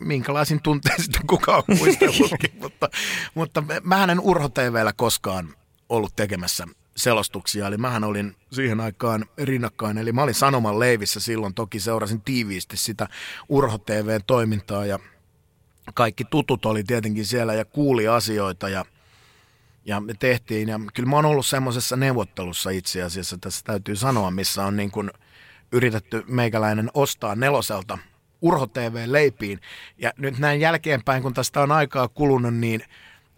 minkälaisin tunteen sitten kukaan muistellutkin, *laughs* mutta, mutta mä en Urho TVllä koskaan ollut tekemässä selostuksia, eli mähän olin siihen aikaan rinnakkain, eli mä olin Sanoman leivissä silloin, toki seurasin tiiviisti sitä Urho TVn toimintaa ja kaikki tutut oli tietenkin siellä ja kuuli asioita ja, ja me tehtiin, ja kyllä mä oon ollut semmoisessa neuvottelussa itse asiassa, tässä täytyy sanoa, missä on niin kuin yritetty meikäläinen ostaa neloselta – Urho TV leipiin. Ja nyt näin jälkeenpäin, kun tästä on aikaa kulunut, niin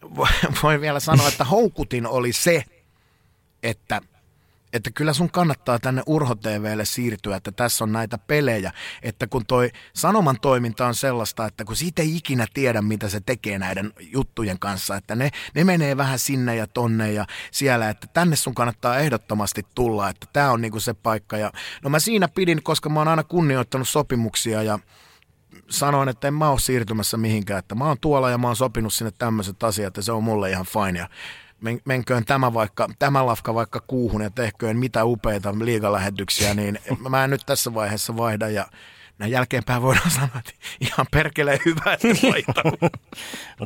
*laughs* voin vielä sanoa, että houkutin oli se, että että kyllä sun kannattaa tänne Urho TVlle siirtyä, että tässä on näitä pelejä, että kun toi sanoman toiminta on sellaista, että kun siitä ei ikinä tiedä, mitä se tekee näiden juttujen kanssa, että ne, ne menee vähän sinne ja tonne ja siellä, että tänne sun kannattaa ehdottomasti tulla, että tämä on niinku se paikka. Ja no mä siinä pidin, koska mä oon aina kunnioittanut sopimuksia ja sanoin, että en mä ole siirtymässä mihinkään, että mä oon tuolla ja mä oon sopinut sinne tämmöiset asiat ja se on mulle ihan fine. Ja men, menköön tämä, vaikka, tämä lafka vaikka kuuhun ja tehköön mitä upeita liigalähetyksiä, niin mä en nyt tässä vaiheessa vaihda ja näin jälkeenpäin voidaan sanoa, että ihan perkeleen hyvä, että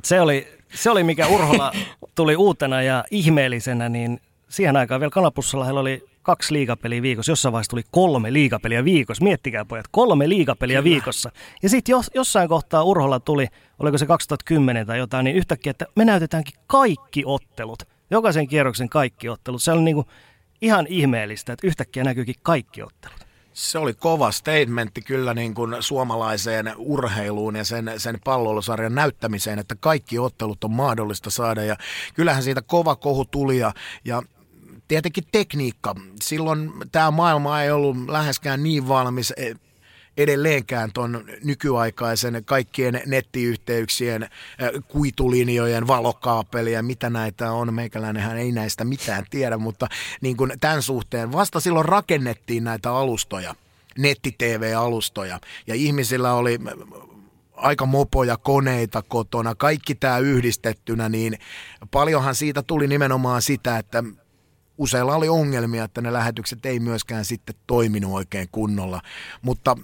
se *laughs* oli, se oli, mikä Urhola tuli uutena ja ihmeellisenä, niin siihen aikaan vielä Kanapussalla heillä oli kaksi liigapeliä viikossa. Jossain vaiheessa tuli kolme liigapeliä viikossa. Miettikää pojat, kolme liigapeliä Kyllä. viikossa. Ja sitten jos, jossain kohtaa Urholla tuli, oliko se 2010 tai jotain, niin yhtäkkiä, että me näytetäänkin kaikki ottelut. Jokaisen kierroksen kaikki ottelut. Se oli niin kuin ihan ihmeellistä, että yhtäkkiä näkyykin kaikki ottelut. Se oli kova statementti kyllä niin kuin suomalaiseen urheiluun ja sen, sen palloilusarjan näyttämiseen, että kaikki ottelut on mahdollista saada. Ja kyllähän siitä kova kohu tuli ja, ja tietenkin tekniikka. Silloin tämä maailma ei ollut läheskään niin valmis e, edelleenkään tuon nykyaikaisen kaikkien nettiyhteyksien, kuitulinjojen, valokaapelien, mitä näitä on. Meikäläinenhän ei näistä mitään tiedä, mutta niin kuin tämän suhteen vasta silloin rakennettiin näitä alustoja, netti-TV-alustoja, ja ihmisillä oli aika mopoja koneita kotona, kaikki tämä yhdistettynä, niin paljonhan siitä tuli nimenomaan sitä, että useilla oli ongelmia, että ne lähetykset ei myöskään sitten toiminut oikein kunnolla. Mutta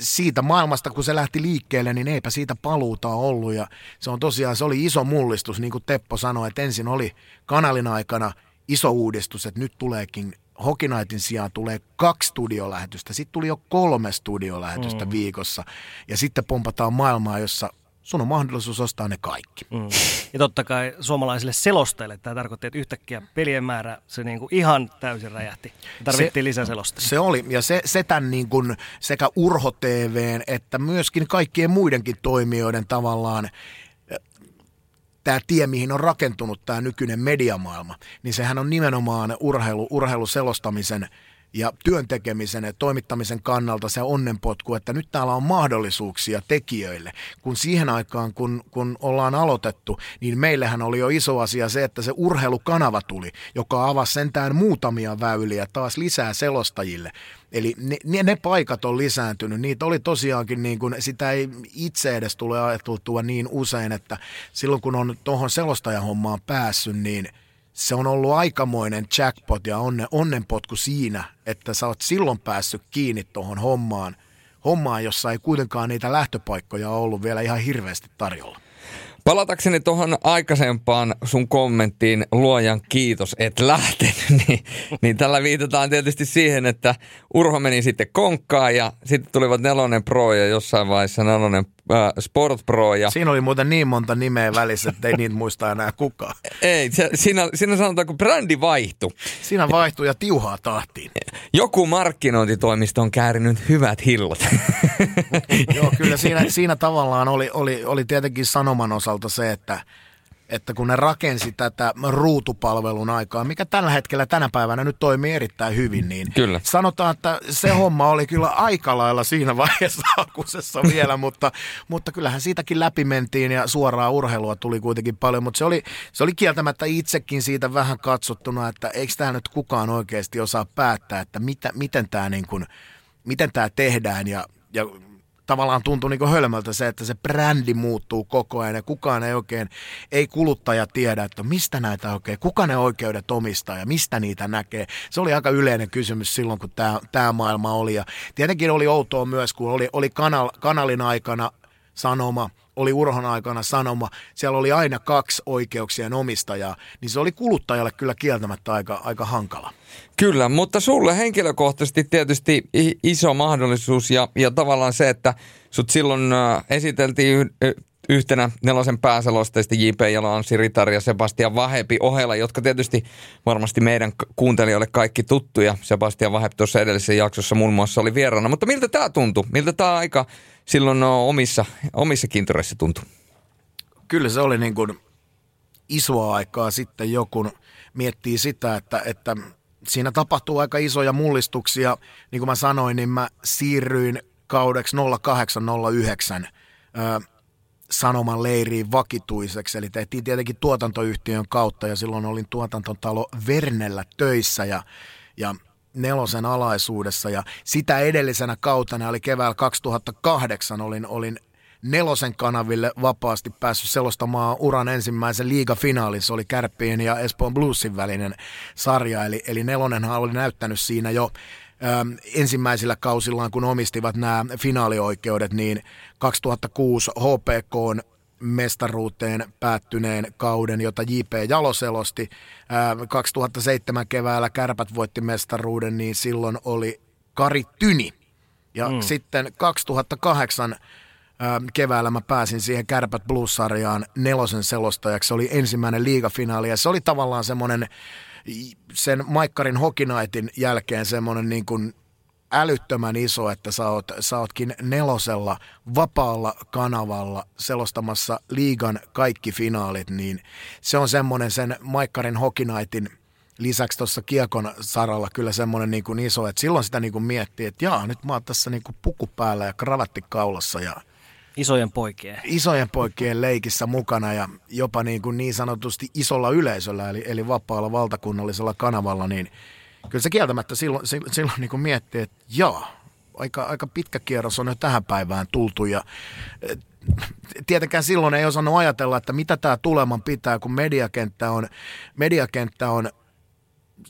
siitä maailmasta, kun se lähti liikkeelle, niin eipä siitä paluuta ollut. Ja se on tosiaan, se oli iso mullistus, niin kuin Teppo sanoi, että ensin oli kanalin aikana iso uudistus, että nyt tuleekin Hokinaitin sijaan tulee kaksi studiolähetystä, sitten tuli jo kolme studiolähetystä mm. viikossa ja sitten pompataan maailmaa, jossa sun on mahdollisuus ostaa ne kaikki. Mm. Ja totta kai suomalaisille selostajille tämä tarkoitti, että yhtäkkiä pelien määrä se niinku ihan täysin räjähti. Tarvittiin se, lisäselosta. Se oli, ja se, se tämän niin kuin sekä Urho TVn että myöskin kaikkien muidenkin toimijoiden tavallaan tämä tie, mihin on rakentunut tämä nykyinen mediamaailma, niin sehän on nimenomaan urheilu, urheiluselostamisen ja työn tekemisen ja toimittamisen kannalta se onnenpotku, että nyt täällä on mahdollisuuksia tekijöille. Kun siihen aikaan, kun, kun ollaan aloitettu, niin meillähän oli jo iso asia se, että se urheilukanava tuli, joka avasi sentään muutamia väyliä taas lisää selostajille. Eli ne, ne, paikat on lisääntynyt. Niitä oli tosiaankin, niin kuin, sitä ei itse edes tule ajateltua niin usein, että silloin kun on tuohon selostajahommaan päässyt, niin – se on ollut aikamoinen jackpot ja onne, onnenpotku siinä, että sä oot silloin päässyt kiinni tuohon hommaan, hommaan, jossa ei kuitenkaan niitä lähtöpaikkoja ollut vielä ihan hirveästi tarjolla. Palatakseni tuohon aikaisempaan sun kommenttiin, luojan kiitos, et lähtenyt, *laughs* niin, niin tällä viitataan tietysti siihen, että Urho meni sitten konkkaan ja sitten tulivat nelonen pro ja jossain vaiheessa nelonen äh, Sport Pro. Ja... Siinä oli muuten niin monta nimeä välissä, että ei niitä muista enää kukaan. Ei, se, siinä, siinä sanotaan, kun brändi vaihtui. Siinä vaihtui ja tiuhaa tahtiin. Joku markkinointitoimisto on käärinyt hyvät hillot. *laughs* Joo, kyllä siinä, siinä tavallaan oli, oli, oli tietenkin sanoman osalta se, että – että kun ne rakensi tätä ruutupalvelun aikaa, mikä tällä hetkellä tänä päivänä nyt toimii erittäin hyvin, niin kyllä. sanotaan, että se homma oli kyllä aika lailla siinä vaiheessa *laughs* akusessa vielä, mutta, mutta kyllähän siitäkin läpi mentiin ja suoraa urheilua tuli kuitenkin paljon, mutta se oli, se oli kieltämättä itsekin siitä vähän katsottuna, että eikö tämä nyt kukaan oikeasti osaa päättää, että mitä, miten tämä niin kuin, miten tämä tehdään ja, ja tavallaan tuntui niin hölmöltä se, että se brändi muuttuu koko ajan ja kukaan ei oikein, ei kuluttaja tiedä, että mistä näitä oikein, kuka ne oikeudet omistaa ja mistä niitä näkee. Se oli aika yleinen kysymys silloin, kun tämä, tämä maailma oli ja tietenkin oli outoa myös, kun oli, oli kanal, kanalin aikana sanoma, oli Urhon aikana sanoma, siellä oli aina kaksi oikeuksien omistajaa, niin se oli kuluttajalle kyllä kieltämättä aika, aika hankala. Kyllä, mutta sulle henkilökohtaisesti tietysti iso mahdollisuus ja, ja tavallaan se, että sut silloin esiteltiin yhtenä nelosen pääselosteista J.P. Jalo, Anssi Ritari ja Sebastian Vahepi ohella, jotka tietysti varmasti meidän kuuntelijoille kaikki tuttuja. Sebastian Vahep tuossa edellisessä jaksossa muun muassa oli vieraana. Mutta miltä tämä tuntui? Miltä tämä aika silloin no, omissa, omissa kintoreissa tuntui? Kyllä se oli niin kuin isoa aikaa sitten joku miettii sitä, että, että siinä tapahtuu aika isoja mullistuksia. Niin kuin mä sanoin, niin mä siirryin kaudeksi 0809 sanoman leiriin vakituiseksi. Eli tehtiin tietenkin tuotantoyhtiön kautta ja silloin olin tuotantotalo Vernellä töissä ja, ja nelosen alaisuudessa ja sitä edellisenä kautena oli keväällä 2008 olin, olin nelosen kanaville vapaasti päässyt selostamaan uran ensimmäisen liigafinaalin. Se oli Kärppien ja Espoon Bluesin välinen sarja, eli, eli nelonenhan oli näyttänyt siinä jo ähm, ensimmäisillä kausillaan, kun omistivat nämä finaalioikeudet, niin 2006 HPK mestaruuteen päättyneen kauden, jota J.P. Jalo selosti. 2007 keväällä Kärpät voitti mestaruuden, niin silloin oli Kari Tyni. Ja mm. sitten 2008 keväällä mä pääsin siihen Kärpät Blues-sarjaan nelosen selostajaksi. Se oli ensimmäinen liigafinaali ja se oli tavallaan semmoinen sen Maikkarin Hokinaitin jälkeen semmoinen niin kuin älyttömän iso, että sä, oot, sä ootkin nelosella vapaalla kanavalla selostamassa liigan kaikki finaalit, niin se on semmoinen sen Maikkarin Hokinaitin lisäksi tuossa kiekon saralla kyllä semmoinen niin kuin iso, että silloin sitä niin kuin miettii, että jaa, nyt mä oon tässä niin kuin puku päällä ja kravatti kaulassa ja Isojen poikien. Isojen poikien leikissä mukana ja jopa niin, kuin niin sanotusti isolla yleisöllä, eli, eli vapaalla valtakunnallisella kanavalla, niin kyllä se kieltämättä silloin, silloin niin kuin miettii, että joo, aika, aika pitkä kierros on jo tähän päivään tultu ja eh, tietenkään silloin ei osannut ajatella, että mitä tämä tuleman pitää, kun mediakenttä on, mediakenttä on,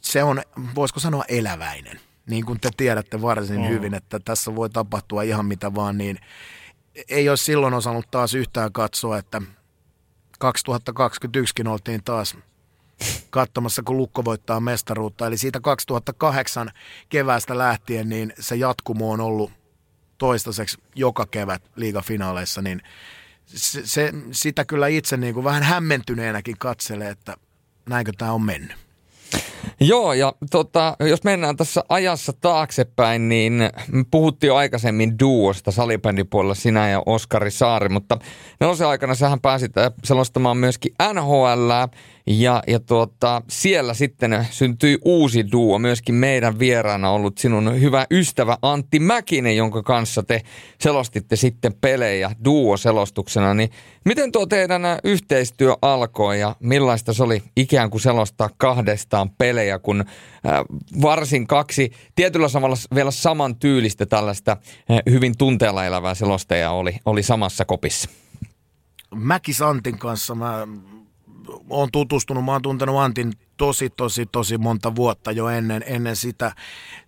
se on, voisiko sanoa eläväinen. Niin kuin te tiedätte varsin mm. hyvin, että tässä voi tapahtua ihan mitä vaan, niin ei olisi silloin osannut taas yhtään katsoa, että 2021kin oltiin taas katsomassa, kun Lukko voittaa mestaruutta. Eli siitä 2008 keväästä lähtien, niin se jatkumo on ollut toistaiseksi joka kevät liigafinaaleissa, niin se, se, sitä kyllä itse niin kuin vähän hämmentyneenäkin katselee, että näinkö tämä on mennyt. Joo, ja tota, jos mennään tässä ajassa taaksepäin, niin puhuttiin jo aikaisemmin duosta salibändipuolella sinä ja Oskari Saari, mutta nelosen aikana sähän pääsit äh, selostamaan myöskin NHL, ja, ja tuota, siellä sitten syntyi uusi duo, myöskin meidän vieraana ollut sinun hyvä ystävä Antti Mäkinen, jonka kanssa te selostitte sitten pelejä duo-selostuksena. Niin miten tuo teidän yhteistyö alkoi ja millaista se oli ikään kuin selostaa kahdestaan pelejä, kun äh, varsin kaksi tietyllä samalla vielä saman tyylistä tällaista äh, hyvin tunteella elävää selostajaa oli, oli samassa kopissa? Mäkis Antin kanssa mä oon tutustunut, mä oon tuntenut Antin tosi, tosi, tosi monta vuotta jo ennen, ennen sitä,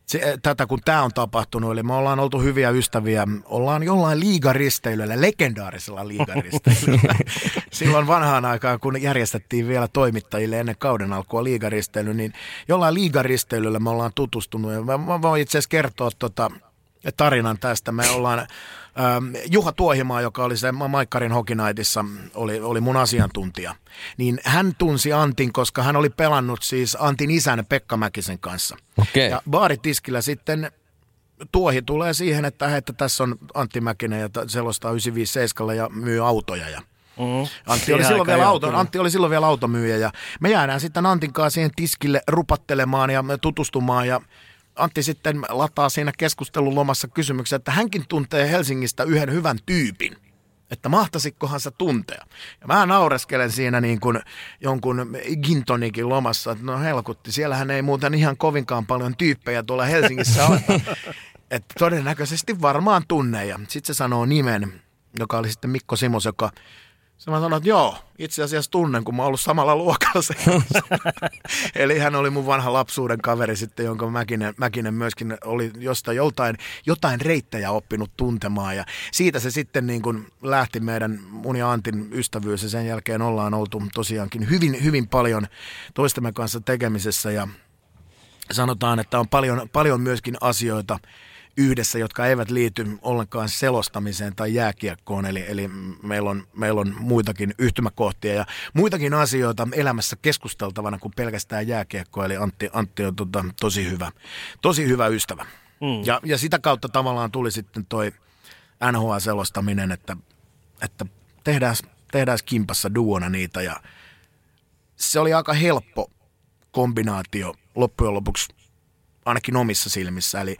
se, tätä kun tämä on tapahtunut. Eli me ollaan oltu hyviä ystäviä, ollaan jollain liigaristeilyllä, legendaarisella liigaristeilyllä. *laughs* Silloin vanhaan aikaan, kun järjestettiin vielä toimittajille ennen kauden alkua liigaristeily, niin jollain liigaristeilyllä me ollaan tutustunut. Ja mä, mä voin itse asiassa kertoa tota, tarinan tästä. Me ollaan Ähm, Juha Tuohimaa, joka oli se Maikkarin Hokinaitissa, oli, oli mun asiantuntija. Niin hän tunsi Antin, koska hän oli pelannut siis Antin isän Pekka Mäkisen kanssa. Okay. Ja baaritiskillä sitten Tuohi tulee siihen, että, että tässä on Antti Mäkinen ja selostaa 957 ja myy autoja ja Mm. Antti, oli silloin vielä auto, Antti oli silloin vielä automyyjä ja me jäädään sitten Antin kanssa siihen tiskille rupattelemaan ja tutustumaan ja Antti sitten lataa siinä keskustelun lomassa kysymyksen, että hänkin tuntee Helsingistä yhden hyvän tyypin että mahtasikohan se tuntea. Ja mä naureskelen siinä niin kuin jonkun gintonikin lomassa, että no helkutti, siellähän ei muuten ihan kovinkaan paljon tyyppejä tuolla Helsingissä ole. *laughs* että todennäköisesti varmaan tunne. Ja sitten se sanoo nimen, joka oli sitten Mikko Simos, joka Sä mä sanoin, että joo, itse asiassa tunnen, kun mä oon ollut samalla luokalla se *laughs* Eli hän oli mun vanha lapsuuden kaveri sitten, jonka Mäkinen, Mäkinen myöskin oli jostain joltain, jotain reittejä oppinut tuntemaan. Ja siitä se sitten niin kuin lähti meidän mun ja Antin ystävyys ja sen jälkeen ollaan oltu tosiaankin hyvin, hyvin paljon toistemme kanssa tekemisessä ja sanotaan, että on paljon, paljon myöskin asioita, yhdessä, jotka eivät liity ollenkaan selostamiseen tai jääkiekkoon. Eli, eli meillä, on, meillä on muitakin yhtymäkohtia ja muitakin asioita elämässä keskusteltavana kuin pelkästään jääkiekko. Eli Antti, Antti on tota, tosi hyvä, tosi hyvä ystävä. Mm. Ja, ja sitä kautta tavallaan tuli sitten toi NHL-selostaminen, että, että tehdään, tehdään kimpassa duona niitä ja se oli aika helppo kombinaatio loppujen lopuksi ainakin omissa silmissä. Eli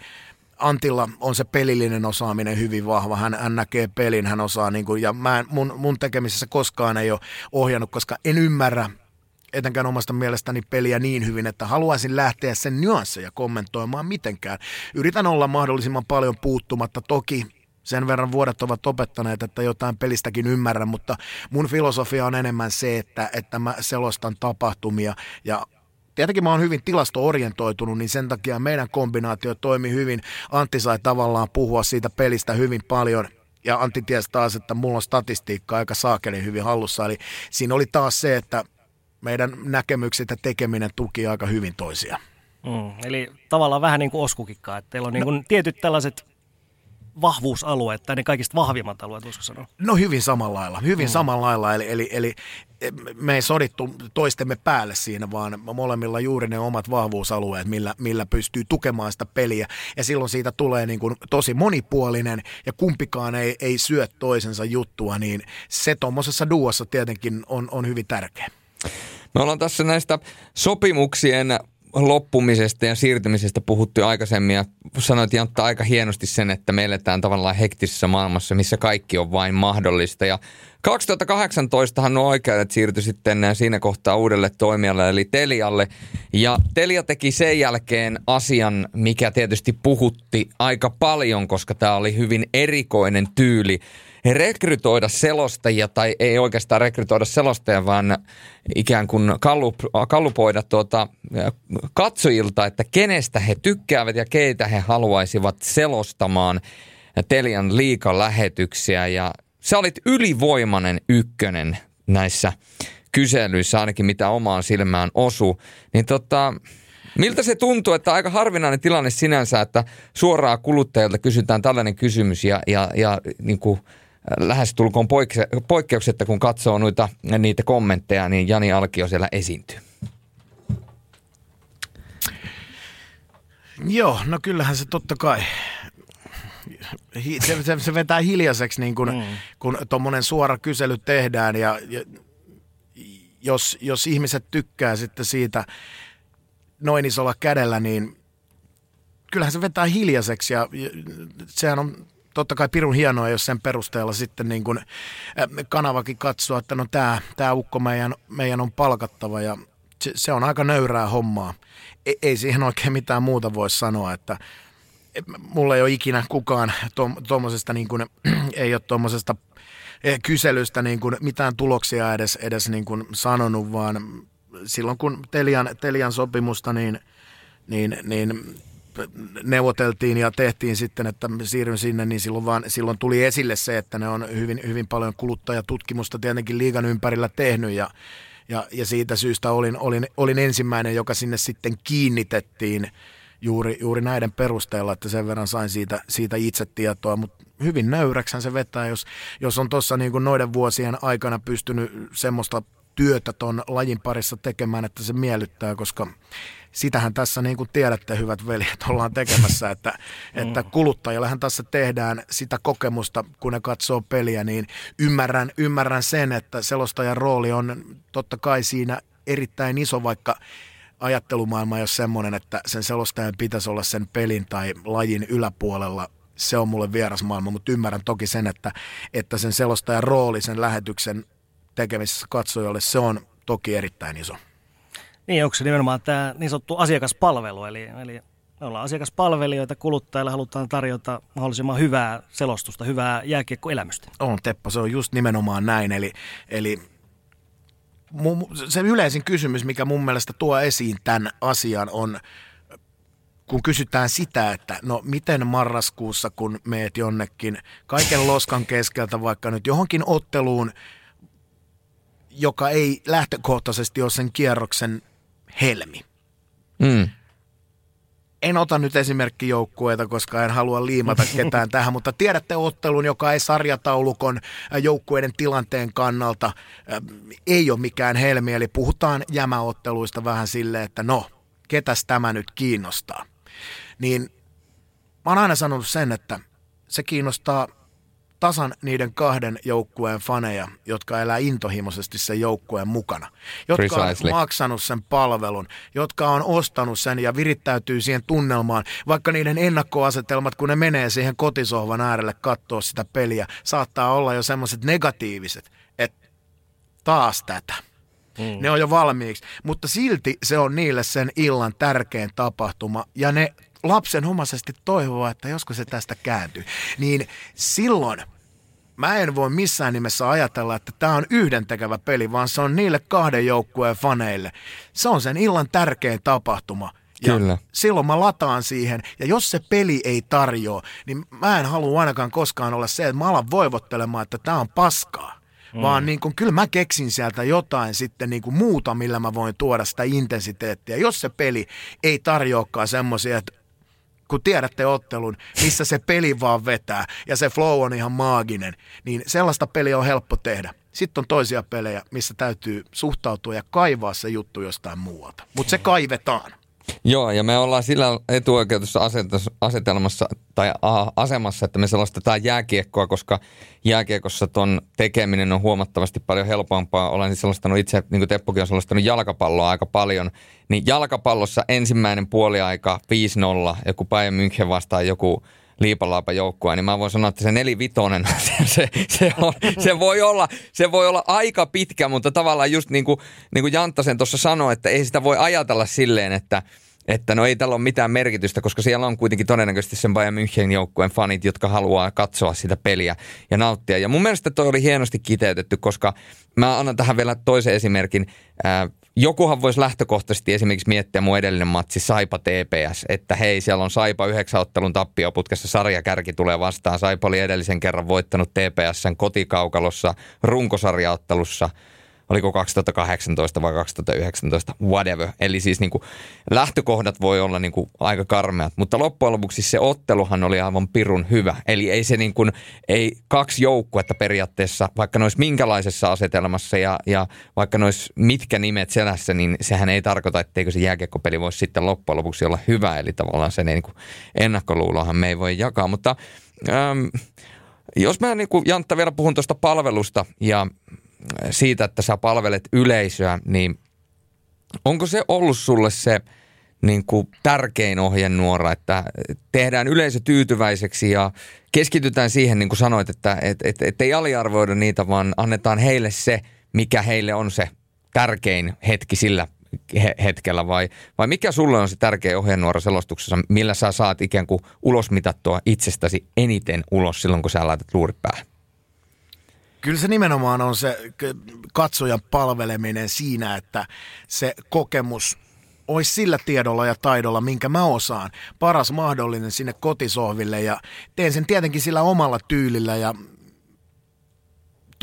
Antilla on se pelillinen osaaminen hyvin vahva. Hän, hän näkee pelin, hän osaa, niin kuin, ja mä, mun, mun tekemisessä koskaan ei ole ohjannut, koska en ymmärrä etenkään omasta mielestäni peliä niin hyvin, että haluaisin lähteä sen nyansseja kommentoimaan mitenkään. Yritän olla mahdollisimman paljon puuttumatta. Toki sen verran vuodet ovat opettaneet, että jotain pelistäkin ymmärrän, mutta mun filosofia on enemmän se, että, että mä selostan tapahtumia ja tietenkin mä oon hyvin tilasto-orientoitunut, niin sen takia meidän kombinaatio toimi hyvin. Antti sai tavallaan puhua siitä pelistä hyvin paljon ja Antti tiesi taas, että mulla on statistiikka aika saakeli hyvin hallussa. Eli siinä oli taas se, että meidän näkemykset ja tekeminen tuki aika hyvin toisia. Mm, eli tavallaan vähän niin kuin oskukikkaa, että teillä on niin kuin no, tietyt tällaiset vahvuusalueet tai ne kaikista vahvimmat alueet, voisiko sanoa? No hyvin samalla lailla, hyvin mm. samalla lailla. Eli, eli, eli me ei sodittu toistemme päälle siinä, vaan molemmilla juuri ne omat vahvuusalueet, millä, millä pystyy tukemaan sitä peliä. Ja silloin siitä tulee niin kuin tosi monipuolinen ja kumpikaan ei, ei syö toisensa juttua, niin se tuommoisessa duossa tietenkin on, on hyvin tärkeä. Me ollaan tässä näistä sopimuksien loppumisesta ja siirtymisestä puhuttu aikaisemmin ja sanoit Jantta aika hienosti sen, että me eletään tavallaan hektisessä maailmassa, missä kaikki on vain mahdollista. Ja 2018 nuo oikeudet siirtyi sitten siinä kohtaa uudelle toimijalle eli Telialle. Ja Telia teki sen jälkeen asian, mikä tietysti puhutti aika paljon, koska tämä oli hyvin erikoinen tyyli rekrytoida selostajia, tai ei oikeastaan rekrytoida selostajia, vaan ikään kuin kallup, kallupoida tuota, katsojilta, että kenestä he tykkäävät ja keitä he haluaisivat selostamaan Telian liikalähetyksiä. Ja sä olit ylivoimainen ykkönen näissä kyselyissä, ainakin mitä omaan silmään osu. Niin tota, Miltä se tuntuu, että aika harvinainen tilanne sinänsä, että suoraan kuluttajilta kysytään tällainen kysymys ja, ja, ja niin kuin lähestulkoon poikke- poikkeuksetta, kun katsoo noita, niitä kommentteja, niin Jani Alkio siellä esiintyy. Joo, no kyllähän se totta kai. Se, se, se vetää hiljaiseksi, niin kun, mm. kun tuommoinen suora kysely tehdään ja, ja jos, jos ihmiset tykkää sitten siitä noin isolla kädellä, niin kyllähän se vetää hiljaiseksi ja, ja sehän on totta kai pirun hienoa, jos sen perusteella sitten niin kuin kanavakin katsoo, että no tämä, tämä ukko meidän, meidän on palkattava ja se, se on aika nöyrää hommaa. Ei, ei siihen oikein mitään muuta voi sanoa, että mulla ei ole ikinä kukaan tuommoisesta, niin kuin, *clears throat* ei ole tuommoisesta eh, kyselystä niin kuin mitään tuloksia edes, edes niin kuin sanonut, vaan silloin kun Telian, Telian sopimusta, niin, niin, niin neuvoteltiin ja tehtiin sitten, että siirryn sinne, niin silloin, vaan, silloin tuli esille se, että ne on hyvin, hyvin paljon kuluttajatutkimusta tietenkin liigan ympärillä tehnyt ja, ja, ja siitä syystä olin, olin, olin ensimmäinen, joka sinne sitten kiinnitettiin juuri, juuri näiden perusteella, että sen verran sain siitä, siitä itse tietoa, mutta hyvin nöyräksän se vetää, jos, jos on tuossa niin noiden vuosien aikana pystynyt semmoista työtä ton lajin parissa tekemään, että se miellyttää, koska sitähän tässä niin kuin tiedätte, hyvät veljet, *laughs* ollaan tekemässä, että, että mm. kuluttajillahan tässä tehdään sitä kokemusta, kun ne katsoo peliä, niin ymmärrän, ymmärrän sen, että selostajan rooli on totta kai siinä erittäin iso, vaikka ajattelumaailma ei ole semmoinen, että sen selostajan pitäisi olla sen pelin tai lajin yläpuolella se on mulle vieras maailma, mutta ymmärrän toki sen, että, että sen selostajan rooli sen lähetyksen tekemisessä katsojalle, se on toki erittäin iso. Niin, onko se nimenomaan tämä niin sanottu asiakaspalvelu, eli, eli me ollaan asiakaspalvelijoita, kuluttajille halutaan tarjota mahdollisimman hyvää selostusta, hyvää jääkiekkoelämystä. On Teppo, se on just nimenomaan näin, eli, eli se yleisin kysymys, mikä mun mielestä tuo esiin tämän asian on, kun kysytään sitä, että no miten marraskuussa, kun meet jonnekin kaiken loskan keskeltä vaikka nyt johonkin otteluun, joka ei lähtökohtaisesti ole sen kierroksen helmi. Mm. En ota nyt esimerkkijoukkueita, koska en halua liimata ketään *laughs* tähän, mutta tiedätte ottelun, joka ei sarjataulukon äh, joukkueiden tilanteen kannalta äh, ei ole mikään helmi. Eli puhutaan jämäotteluista vähän silleen, että no, ketäs tämä nyt kiinnostaa. Niin mä oon aina sanonut sen, että se kiinnostaa tasan niiden kahden joukkueen faneja, jotka elää intohimoisesti sen joukkueen mukana. Jotka Precisely. on maksanut sen palvelun, jotka on ostanut sen ja virittäytyy siihen tunnelmaan. Vaikka niiden ennakkoasetelmat, kun ne menee siihen kotisohvan äärelle katsoa sitä peliä, saattaa olla jo semmoiset negatiiviset, että taas tätä. Mm. Ne on jo valmiiksi, mutta silti se on niille sen illan tärkein tapahtuma ja ne lapsenomaisesti toivoo, että joskus se tästä kääntyy. Niin silloin mä en voi missään nimessä ajatella, että tämä on yhdentekevä peli, vaan se on niille kahden joukkueen faneille. Se on sen illan tärkein tapahtuma. Ja Kyllä. silloin mä lataan siihen, ja jos se peli ei tarjoa, niin mä en halua ainakaan koskaan olla se, että mä alan voivottelemaan, että tämä on paskaa. Mm. Vaan niin kun, kyllä mä keksin sieltä jotain sitten niin kuin muuta, millä mä voin tuoda sitä intensiteettiä. Jos se peli ei tarjoakaan semmoisia, että kun tiedätte ottelun, missä se peli vaan vetää ja se flow on ihan maaginen, niin sellaista peliä on helppo tehdä. Sitten on toisia pelejä, missä täytyy suhtautua ja kaivaa se juttu jostain muualta. Mutta se kaivetaan. Joo, ja me ollaan sillä etuoikeutussa asetelmassa tai asemassa, että me selostetaan jääkiekkoa, koska jääkiekossa ton tekeminen on huomattavasti paljon helpompaa. Olen selostanut itse, niin kuin Teppokin on selostanut jalkapalloa aika paljon, niin jalkapallossa ensimmäinen puoliaika 5-0, joku Bayern München vastaan joku liipalaapa joukkoa, niin mä voin sanoa, että se nelivitonen, *laughs* se, se, on, se, voi olla, se voi olla aika pitkä, mutta tavallaan just niin kuin, niin kuin Janttasen tuossa sanoi, että ei sitä voi ajatella silleen, että, että no ei tällä ole mitään merkitystä, koska siellä on kuitenkin todennäköisesti sen Bayern München joukkueen fanit, jotka haluaa katsoa sitä peliä ja nauttia. Ja mun mielestä toi oli hienosti kiteytetty, koska mä annan tähän vielä toisen esimerkin. Jokuhan voisi lähtökohtaisesti esimerkiksi miettiä mun edellinen matsi Saipa TPS, että hei, siellä on Saipa yhdeksän ottelun tappioputkessa, sarjakärki tulee vastaan. Saipa oli edellisen kerran voittanut TPSn kotikaukalossa runkosarjaottelussa oliko 2018 vai 2019, whatever. Eli siis niin kuin lähtökohdat voi olla niin kuin aika karmeat, mutta loppujen lopuksi se otteluhan oli aivan pirun hyvä. Eli ei se niin kuin, ei kaksi joukkuetta periaatteessa, vaikka ne olisi minkälaisessa asetelmassa ja, ja vaikka ne olisi mitkä nimet selässä, niin sehän ei tarkoita, etteikö se jääkiekkopeli voisi sitten loppujen lopuksi olla hyvä. Eli tavallaan sen niin kuin ennakkoluulohan me ei voi jakaa, mutta... Ähm, jos mä niin kuin Jantta vielä puhun tuosta palvelusta ja siitä, että sä palvelet yleisöä, niin onko se ollut sulle se niin kuin tärkein ohjenuora, että tehdään yleisö tyytyväiseksi ja keskitytään siihen, niin kuin sanoit, että et, et, et ei aliarvoida niitä, vaan annetaan heille se, mikä heille on se tärkein hetki sillä hetkellä vai, vai mikä sulle on se tärkeä ohjenuora selostuksessa, millä sä saat ikään kuin ulosmitattua itsestäsi eniten ulos silloin, kun sä laitat luurit päähän? Kyllä se nimenomaan on se katsojan palveleminen siinä, että se kokemus olisi sillä tiedolla ja taidolla, minkä mä osaan, paras mahdollinen sinne kotisohville ja teen sen tietenkin sillä omalla tyylillä ja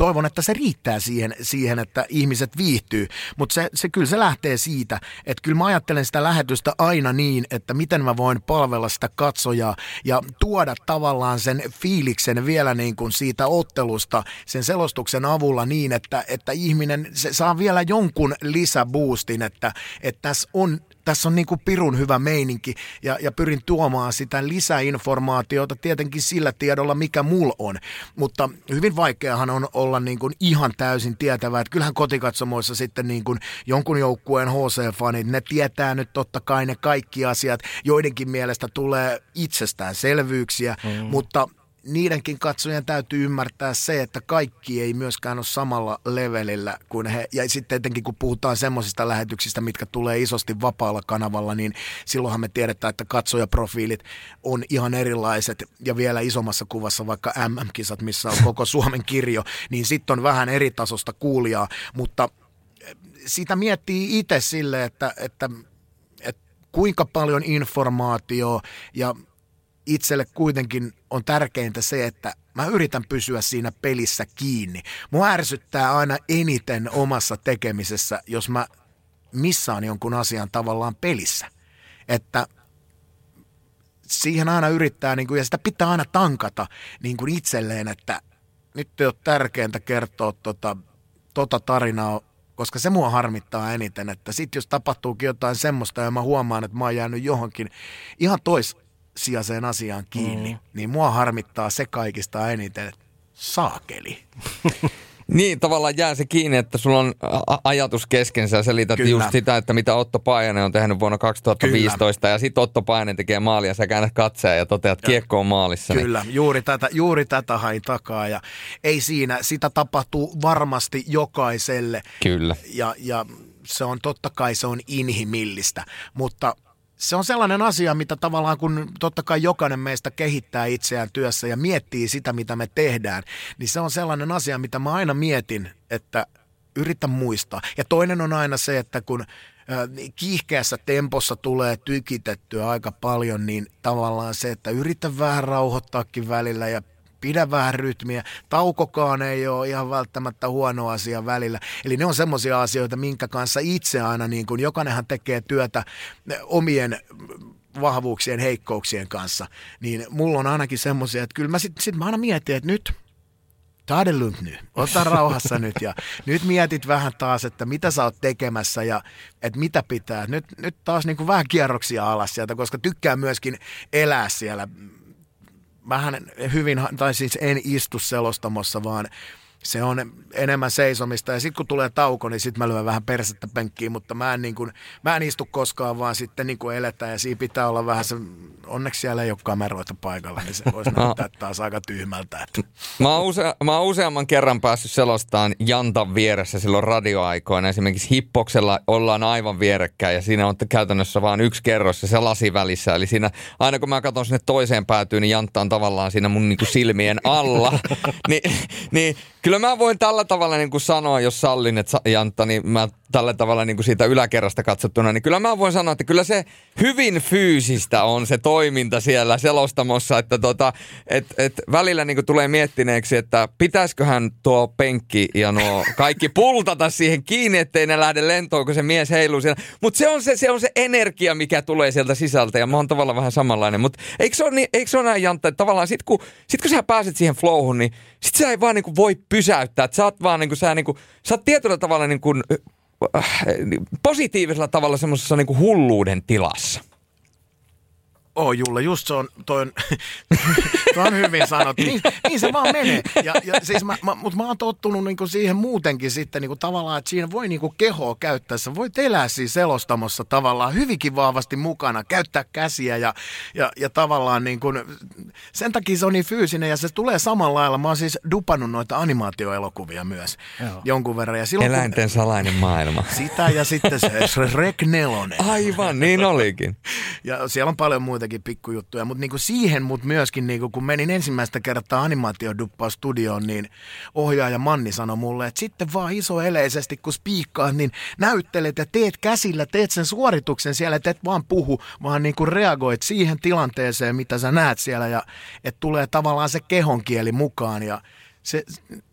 toivon, että se riittää siihen, siihen että ihmiset viihtyy. Mutta se, se, kyllä se lähtee siitä, että kyllä mä ajattelen sitä lähetystä aina niin, että miten mä voin palvella sitä katsojaa ja tuoda tavallaan sen fiiliksen vielä niin kuin siitä ottelusta sen selostuksen avulla niin, että, että ihminen se saa vielä jonkun lisäboostin, että, että tässä on tässä on niin kuin pirun hyvä meininki ja, ja pyrin tuomaan sitä lisäinformaatiota tietenkin sillä tiedolla, mikä mulla on. Mutta hyvin vaikeahan on olla niin kuin ihan täysin tietävä, että kyllähän kotikatsomoissa sitten niin kuin jonkun joukkueen HC-fanit, ne tietää nyt totta kai ne kaikki asiat, joidenkin mielestä tulee itsestäänselvyyksiä, mm. mutta niidenkin katsojen täytyy ymmärtää se, että kaikki ei myöskään ole samalla levelillä kuin he. Ja sitten etenkin kun puhutaan semmoisista lähetyksistä, mitkä tulee isosti vapaalla kanavalla, niin silloinhan me tiedetään, että katsojaprofiilit on ihan erilaiset. Ja vielä isommassa kuvassa vaikka MM-kisat, missä on koko Suomen kirjo, niin sitten on vähän eri tasosta kuulijaa. Mutta eh, sitä miettii itse sille, että, että, että kuinka paljon informaatio ja itselle kuitenkin on tärkeintä se, että mä yritän pysyä siinä pelissä kiinni. Mua ärsyttää aina eniten omassa tekemisessä, jos mä missaan jonkun asian tavallaan pelissä. Että siihen aina yrittää, niin kuin, ja sitä pitää aina tankata niin kuin itselleen, että nyt ei ole tärkeintä kertoa tota, tota tarinaa, koska se mua harmittaa eniten, että sitten jos tapahtuukin jotain semmoista ja mä huomaan, että mä oon jäänyt johonkin ihan tois sijaiseen asiaan kiinni, mm. niin mua harmittaa se kaikista eniten, saakeli. *laughs* Niin, tavallaan jää se kiinni, että sulla on ajatus keskensä ja selität Kyllä. just sitä, että mitä Otto Paajanen on tehnyt vuonna 2015 Kyllä. ja sitten Otto Paajanen tekee maalia sä käännät katseja ja toteat, että kiekko on maalissa. Niin- Kyllä, niin. juuri, tätä, juuri tätä hain takaa ja ei siinä, sitä tapahtuu varmasti jokaiselle. Kyllä. Ja, ja se on totta kai se on inhimillistä, mutta – se on sellainen asia, mitä tavallaan kun totta kai jokainen meistä kehittää itseään työssä ja miettii sitä, mitä me tehdään, niin se on sellainen asia, mitä mä aina mietin, että yritän muistaa. Ja toinen on aina se, että kun kiihkeässä tempossa tulee tykitettyä aika paljon, niin tavallaan se, että yritä vähän rauhoittaakin välillä ja pidä vähän rytmiä. Taukokaan ei ole ihan välttämättä huono asia välillä. Eli ne on semmoisia asioita, minkä kanssa itse aina, niin kuin jokainenhan tekee työtä omien vahvuuksien, heikkouksien kanssa, niin mulla on ainakin semmoisia, että kyllä mä sitten sit mä aina mietin, että nyt, ta det nyt, ota rauhassa nyt ja nyt mietit vähän taas, että mitä sä oot tekemässä ja että mitä pitää. Nyt, nyt taas niin kuin vähän kierroksia alas sieltä, koska tykkää myöskin elää siellä vähän hyvin, tai siis en istu selostamossa, vaan se on enemmän seisomista. Ja sitten kun tulee tauko, niin sitten mä lyön vähän persettä penkkiin, mutta mä en, niin kuin, mä en istu koskaan, vaan sitten niin kuin eletään. Ja siinä pitää olla vähän se, onneksi siellä ei ole kameroita paikalla, niin se voisi *laughs* no. näyttää taas aika tyhmältä. Että. Mä, oon use, mä oon useamman kerran päässyt selostaan Jantan vieressä silloin radioaikoina. Esimerkiksi Hippoksella ollaan aivan vierekkäin ja siinä on käytännössä vain yksi kerros ja se lasi välissä. Eli siinä aina kun mä katson sinne toiseen päätyyn, niin Jantta on tavallaan siinä mun niin kuin silmien alla. *laughs* Ni, niin Kyllä mä voin tällä tavalla niin kuin sanoa, jos sallin, että Jantta, niin mä tällä tavalla niin kuin siitä yläkerrasta katsottuna, niin kyllä mä voin sanoa, että kyllä se hyvin fyysistä on se toiminta siellä selostamossa, että tota, et, et välillä niin kuin tulee miettineeksi, että pitäisiköhän tuo penkki ja nuo kaikki *laughs* pultata siihen kiinni, ettei ne lähde lentoon, kun se mies heiluu siellä. Mutta se, on se, se on se energia, mikä tulee sieltä sisältä ja mä oon tavallaan vähän samanlainen. Mutta eikö se ole, niin, eikö se ole näin, Jantta, että tavallaan sit kun, sit kun sä pääset siihen flowhun, niin sit sä ei vaan niin kuin voi pysäyttää. Että sä oot vaan niin kuin, sä, niin kuin, sä oot tietyllä tavalla niin kuin, positiivisella tavalla semmoisessa niin hulluuden tilassa. Oh Julle, just se on, toi on, *laughs* toi on hyvin sanottu. Niin, niin, se vaan menee. Ja, ja siis mä, mä, mutta mä oon tottunut niinku siihen muutenkin sitten niinku tavallaan, että siinä voi niinku kehoa käyttää. Sä voit elää siinä selostamossa tavallaan hyvinkin vahvasti mukana, käyttää käsiä ja, ja, ja tavallaan niinku, sen takia se on niin fyysinen ja se tulee samalla lailla. Mä oon siis dupannut noita animaatioelokuvia myös Joo. jonkun verran. Ja silloin, Eläinten kun, salainen maailma. Sitä ja sitten se Shrek 4. Aivan, niin olikin. Ja siellä on paljon muita muitakin pikkujuttuja, mutta niinku siihen mut myöskin, niinku, kun menin ensimmäistä kertaa animaatioduppaa studioon, niin ohjaaja Manni sanoi mulle, että sitten vaan isoeleisesti, kun spiikkaat, niin näyttelet ja teet käsillä, teet sen suorituksen siellä, että et vaan puhu, vaan niinku reagoit siihen tilanteeseen, mitä sä näet siellä ja että tulee tavallaan se kehonkieli mukaan ja se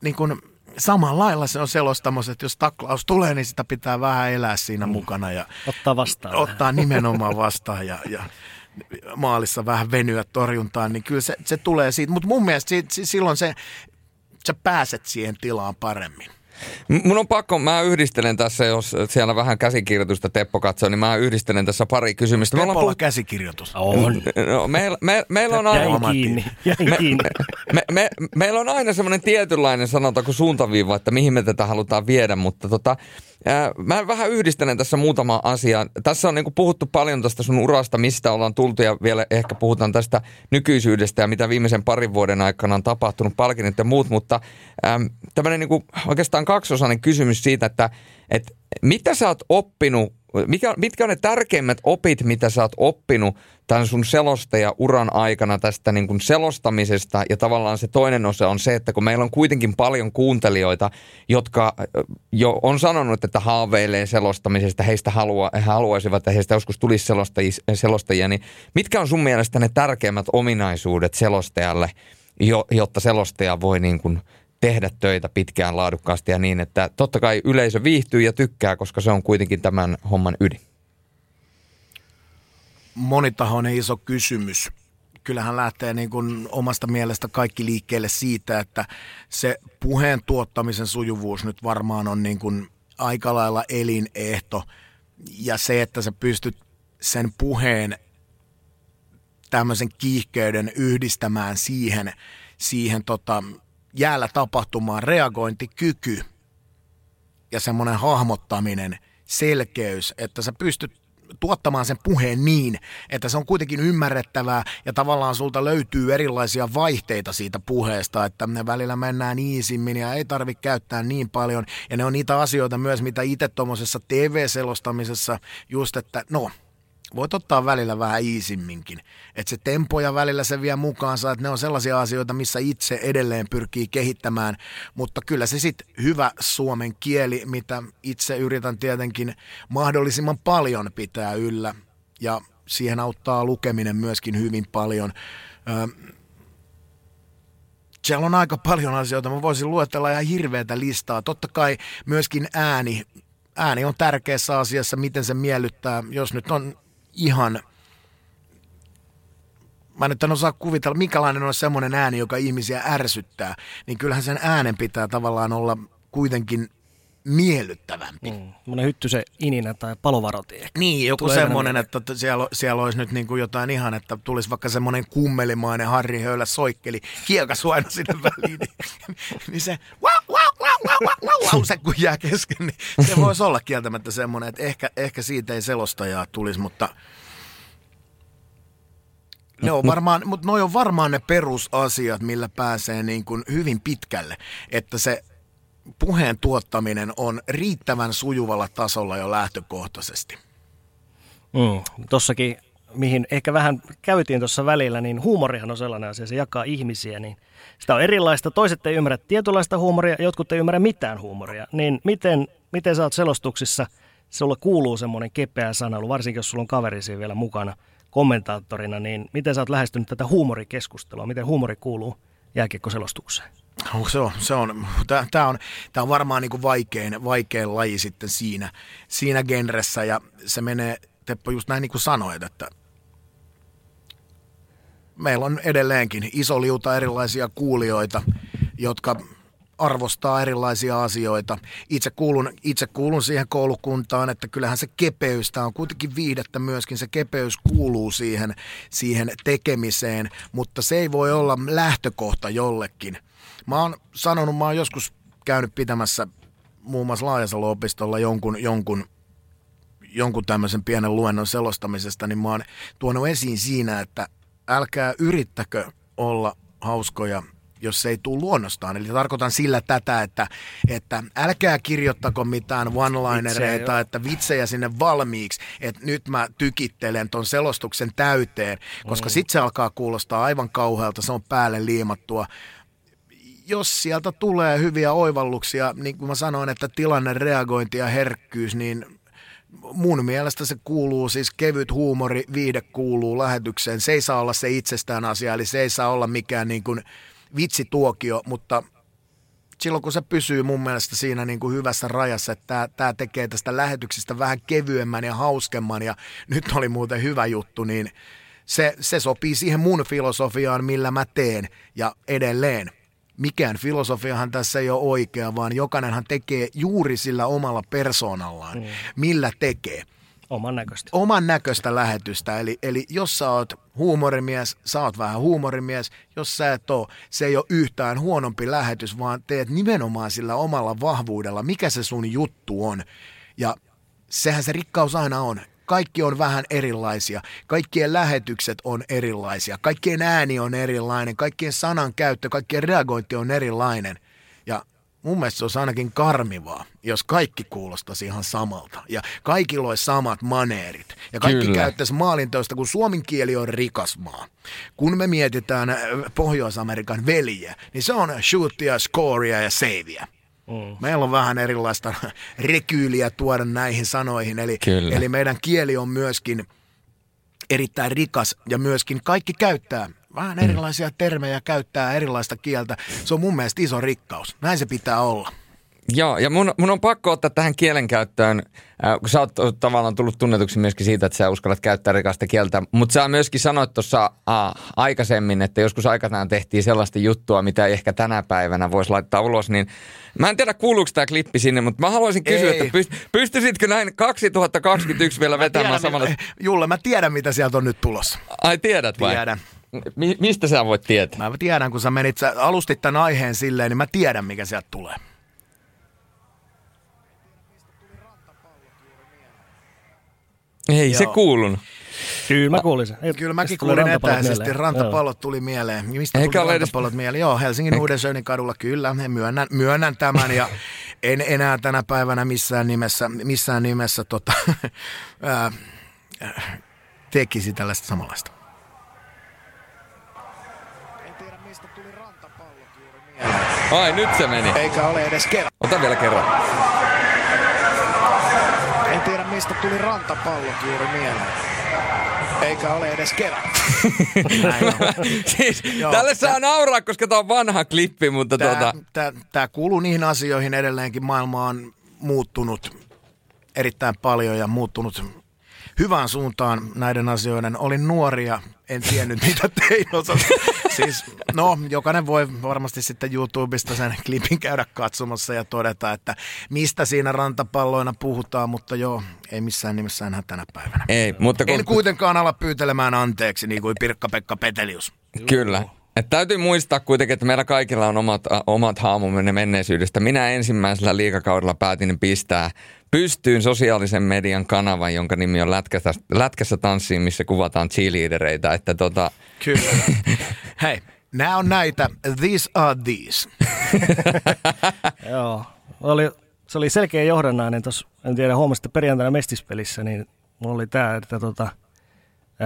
niin kuin, samalla lailla se on selostamassa, että jos taklaus tulee, niin sitä pitää vähän elää siinä mm. mukana. Ja ottaa vastaan. Ottaa nimenomaan vastaan ja, ja maalissa vähän venyä torjuntaan, niin kyllä se, se tulee siitä. Mutta mun mielestä siitä, silloin se, sä pääset siihen tilaan paremmin. Mun on pakko, mä yhdistelen tässä, jos siellä vähän käsikirjoitusta Teppo katsoo, niin mä yhdistelen tässä pari kysymystä. Teppolla puhut... käsikirjoitus. On. No, meillä me, meillä on aina... Jäin kiinni. Jäin kiinni. Me, me, me, meillä on aina semmoinen tietynlainen sanotaanko suuntaviiva, että mihin me tätä halutaan viedä, mutta tota, Mä vähän yhdistelen tässä muutama asia. Tässä on niin puhuttu paljon tästä sun urasta, mistä ollaan tultu ja vielä ehkä puhutaan tästä nykyisyydestä ja mitä viimeisen parin vuoden aikana on tapahtunut, palkinnot ja muut, mutta ähm, tämmöinen niin oikeastaan kaksiosainen kysymys siitä, että, että mitä sä oot oppinut mikä, mitkä on ne tärkeimmät opit, mitä sä oot oppinut tämän sun selostaja-uran aikana tästä niin kuin selostamisesta? Ja tavallaan se toinen osa on se, että kun meillä on kuitenkin paljon kuuntelijoita, jotka jo on sanonut, että haaveilee selostamisesta, heistä halua, he haluaisivat, että heistä joskus tulisi selostajia, selostajia, niin mitkä on sun mielestä ne tärkeimmät ominaisuudet selostajalle, jotta selostaja voi niin kuin tehdä töitä pitkään laadukkaasti ja niin, että totta kai yleisö viihtyy ja tykkää, koska se on kuitenkin tämän homman ydin. Monitahoinen iso kysymys. Kyllähän lähtee niin kuin omasta mielestä kaikki liikkeelle siitä, että se puheen tuottamisen sujuvuus nyt varmaan on niin kuin aika lailla elinehto. Ja se, että sä pystyt sen puheen tämmöisen kiihkeyden yhdistämään siihen, siihen tota, jäällä tapahtumaan reagointikyky ja semmoinen hahmottaminen, selkeys, että sä pystyt tuottamaan sen puheen niin, että se on kuitenkin ymmärrettävää ja tavallaan sulta löytyy erilaisia vaihteita siitä puheesta, että ne välillä mennään iisimmin ja ei tarvitse käyttää niin paljon. Ja ne on niitä asioita myös, mitä itse tuommoisessa TV-selostamisessa just, että no, voit ottaa välillä vähän iisimminkin. Että se tempo ja välillä se vie mukaansa, että ne on sellaisia asioita, missä itse edelleen pyrkii kehittämään. Mutta kyllä se sitten hyvä suomen kieli, mitä itse yritän tietenkin mahdollisimman paljon pitää yllä. Ja siihen auttaa lukeminen myöskin hyvin paljon. Öö, siellä on aika paljon asioita. Mä voisin luetella ihan hirveätä listaa. Totta kai myöskin ääni. Ääni on tärkeässä asiassa, miten se miellyttää. Jos nyt on ihan mä nyt en osaa kuvitella, minkälainen on semmoinen ääni, joka ihmisiä ärsyttää, niin kyllähän sen äänen pitää tavallaan olla kuitenkin miellyttävämpi. Mm. hytty se ininä tai palovaroti ehkä. Niin, joku Tulee semmoinen, että siellä, siellä olisi nyt niin kuin jotain ihan, että tulisi vaikka semmoinen kummelimainen Harri Höylä soikkeli kiekas aina sinne väliin. Niin, *laughs* niin se wow, wow, wow, wow, wow, wow, se kun jää kesken, niin se voisi olla kieltämättä semmoinen, että ehkä, ehkä siitä ei selostajaa tulisi, mutta ne on varmaan, mutta noi on varmaan ne perusasiat, millä pääsee niin kuin hyvin pitkälle, että se puheen tuottaminen on riittävän sujuvalla tasolla jo lähtökohtaisesti. Mm, tossakin mihin ehkä vähän käytiin tuossa välillä, niin huumorihan on sellainen asia, se jakaa ihmisiä, niin sitä on erilaista. Toiset ei ymmärrä tietynlaista huumoria, jotkut ei ymmärrä mitään huumoria. Niin miten, miten sä oot selostuksissa, sulla kuuluu semmoinen kepeä sanailu, varsinkin jos sulla on kaveri siinä vielä mukana kommentaattorina, niin miten sä oot lähestynyt tätä huumorikeskustelua, miten huumori kuuluu jääkiekkoselostukseen? Se on, se on, tämä on, tää on varmaan niinku vaikein, vaikein laji sitten siinä, siinä genressä ja se menee, Teppo just näin niin kuin sanoit, että meillä on edelleenkin iso liuta erilaisia kuulijoita, jotka arvostaa erilaisia asioita. Itse kuulun, itse kuulun siihen koulukuntaan, että kyllähän se kepeys, tämä on kuitenkin viihdettä myöskin, se kepeys kuuluu siihen, siihen tekemiseen, mutta se ei voi olla lähtökohta jollekin. Mä oon sanonut, mä oon joskus käynyt pitämässä muun muassa Laajasalo-opistolla jonkun, jonkun jonkun tämmöisen pienen luennon selostamisesta, niin mä oon tuonut esiin siinä, että älkää yrittäkö olla hauskoja jos se ei tule luonnostaan. Eli tarkoitan sillä tätä, että, että älkää kirjoittako mitään one-linereita, että vitsejä sinne valmiiksi, että nyt mä tykittelen ton selostuksen täyteen, koska mm. sitten se alkaa kuulostaa aivan kauhealta, se on päälle liimattua jos sieltä tulee hyviä oivalluksia, niin kuin mä sanoin, että tilanne, reagointi ja herkkyys, niin mun mielestä se kuuluu, siis kevyt huumori, viide kuuluu lähetykseen. Se ei saa olla se itsestään asia, eli se ei saa olla mikään niin kuin vitsituokio, mutta silloin kun se pysyy mun mielestä siinä niin kuin hyvässä rajassa, että tämä, tekee tästä lähetyksestä vähän kevyemmän ja hauskemman ja nyt oli muuten hyvä juttu, niin se, se sopii siihen mun filosofiaan, millä mä teen ja edelleen mikään filosofiahan tässä ei ole oikea, vaan jokainenhan tekee juuri sillä omalla persoonallaan, mm. millä tekee. Oman näköistä. Oman näköistä lähetystä. Eli, eli jos sä oot huumorimies, sä oot vähän huumorimies. Jos sä et oo, se ei ole yhtään huonompi lähetys, vaan teet nimenomaan sillä omalla vahvuudella, mikä se sun juttu on. Ja sehän se rikkaus aina on kaikki on vähän erilaisia. Kaikkien lähetykset on erilaisia. Kaikkien ääni on erilainen. Kaikkien sanan käyttö, kaikkien reagointi on erilainen. Ja mun mielestä se olisi ainakin karmivaa, jos kaikki kuulostaisi ihan samalta. Ja kaikilla olisi samat maneerit. Ja kaikki Kyllä. käyttäisi maalintoista, kun suomen kieli on rikas maa. Kun me mietitään äh, Pohjois-Amerikan veljiä, niin se on shootia, scorea ja savea. Mm. Meillä on vähän erilaista *laughs* rekyyliä tuoda näihin sanoihin, eli, eli meidän kieli on myöskin erittäin rikas ja myöskin kaikki käyttää vähän mm. erilaisia termejä, käyttää erilaista kieltä. Se on mun mielestä iso rikkaus. Näin se pitää olla. Joo, ja mun, mun on pakko ottaa tähän kielenkäyttöön, äh, kun sä oot tavallaan tullut tunnetuksi myöskin siitä, että sä uskallat käyttää rikasta kieltä, mutta sä myöskin sanoit tuossa äh, aikaisemmin, että joskus aikanaan tehtiin sellaista juttua, mitä ei ehkä tänä päivänä voisi laittaa ulos, niin mä en tiedä kuuluuko tämä klippi sinne, mutta mä haluaisin kysyä, ei. että pyst, pystyisitkö näin 2021 vielä vetämään tiedän, samalla? Julle, mä tiedän, mitä sieltä on nyt tulossa. Ai tiedät vai? Tiedän. Mi- mistä sä voit tietää? Mä tiedän, kun sä menit, sä alustit tämän aiheen silleen, niin mä tiedän, mikä sieltä tulee. Ei Joo. se kuulunut. Kyllä mä kuulin sen. Kyllä mäkin kuulin etäisesti. Mieleen. Rantapallot tuli mieleen. Mistä Eikä tuli rantapallot edes... mieleen? Joo, Helsingin Uudensöinin kadulla kyllä. Myönnän, myönnän tämän ja en enää tänä päivänä missään nimessä, missään nimessä tota, *laughs* tekisi tällaista samanlaista. Ai, nyt se meni. Eikä ole edes kerran. Ota vielä kerran mistä tuli rantapallot juuri mieleen. Eikä ole edes kerran. *laughs* *laughs* siis, tälle saa nauraa, koska tämä on vanha klippi, mutta tää, tuota... Tämä, tämä kuuluu niihin asioihin edelleenkin. Maailma on muuttunut erittäin paljon ja muuttunut hyvään suuntaan näiden asioiden. Olin nuoria, en tiennyt *laughs* mitä tein osasta. Siis, no, jokainen voi varmasti sitten YouTubesta sen klipin käydä katsomassa ja todeta, että mistä siinä rantapalloina puhutaan, mutta joo, ei missään nimessä enää tänä päivänä. Ei, mutta kun... En kuitenkaan ala pyytelemään anteeksi, niin kuin Pirkka-Pekka Petelius. Kyllä. Et täytyy muistaa kuitenkin, että meillä kaikilla on omat, äh, omat haamumme menneisyydestä. Minä ensimmäisellä liikakaudella päätin pistää pystyyn sosiaalisen median kanavan, jonka nimi on Lätkässä, Lätkässä tanssiin, missä kuvataan cheerleadereita. Että tota... Kyllä. *laughs* Hei, nämä on näitä. These are these. *laughs* Joo. Oli, se oli selkeä johdannainen tuossa, en tiedä, huomasitте perjantaina mestispelissä, niin mulla oli tämä, että tota,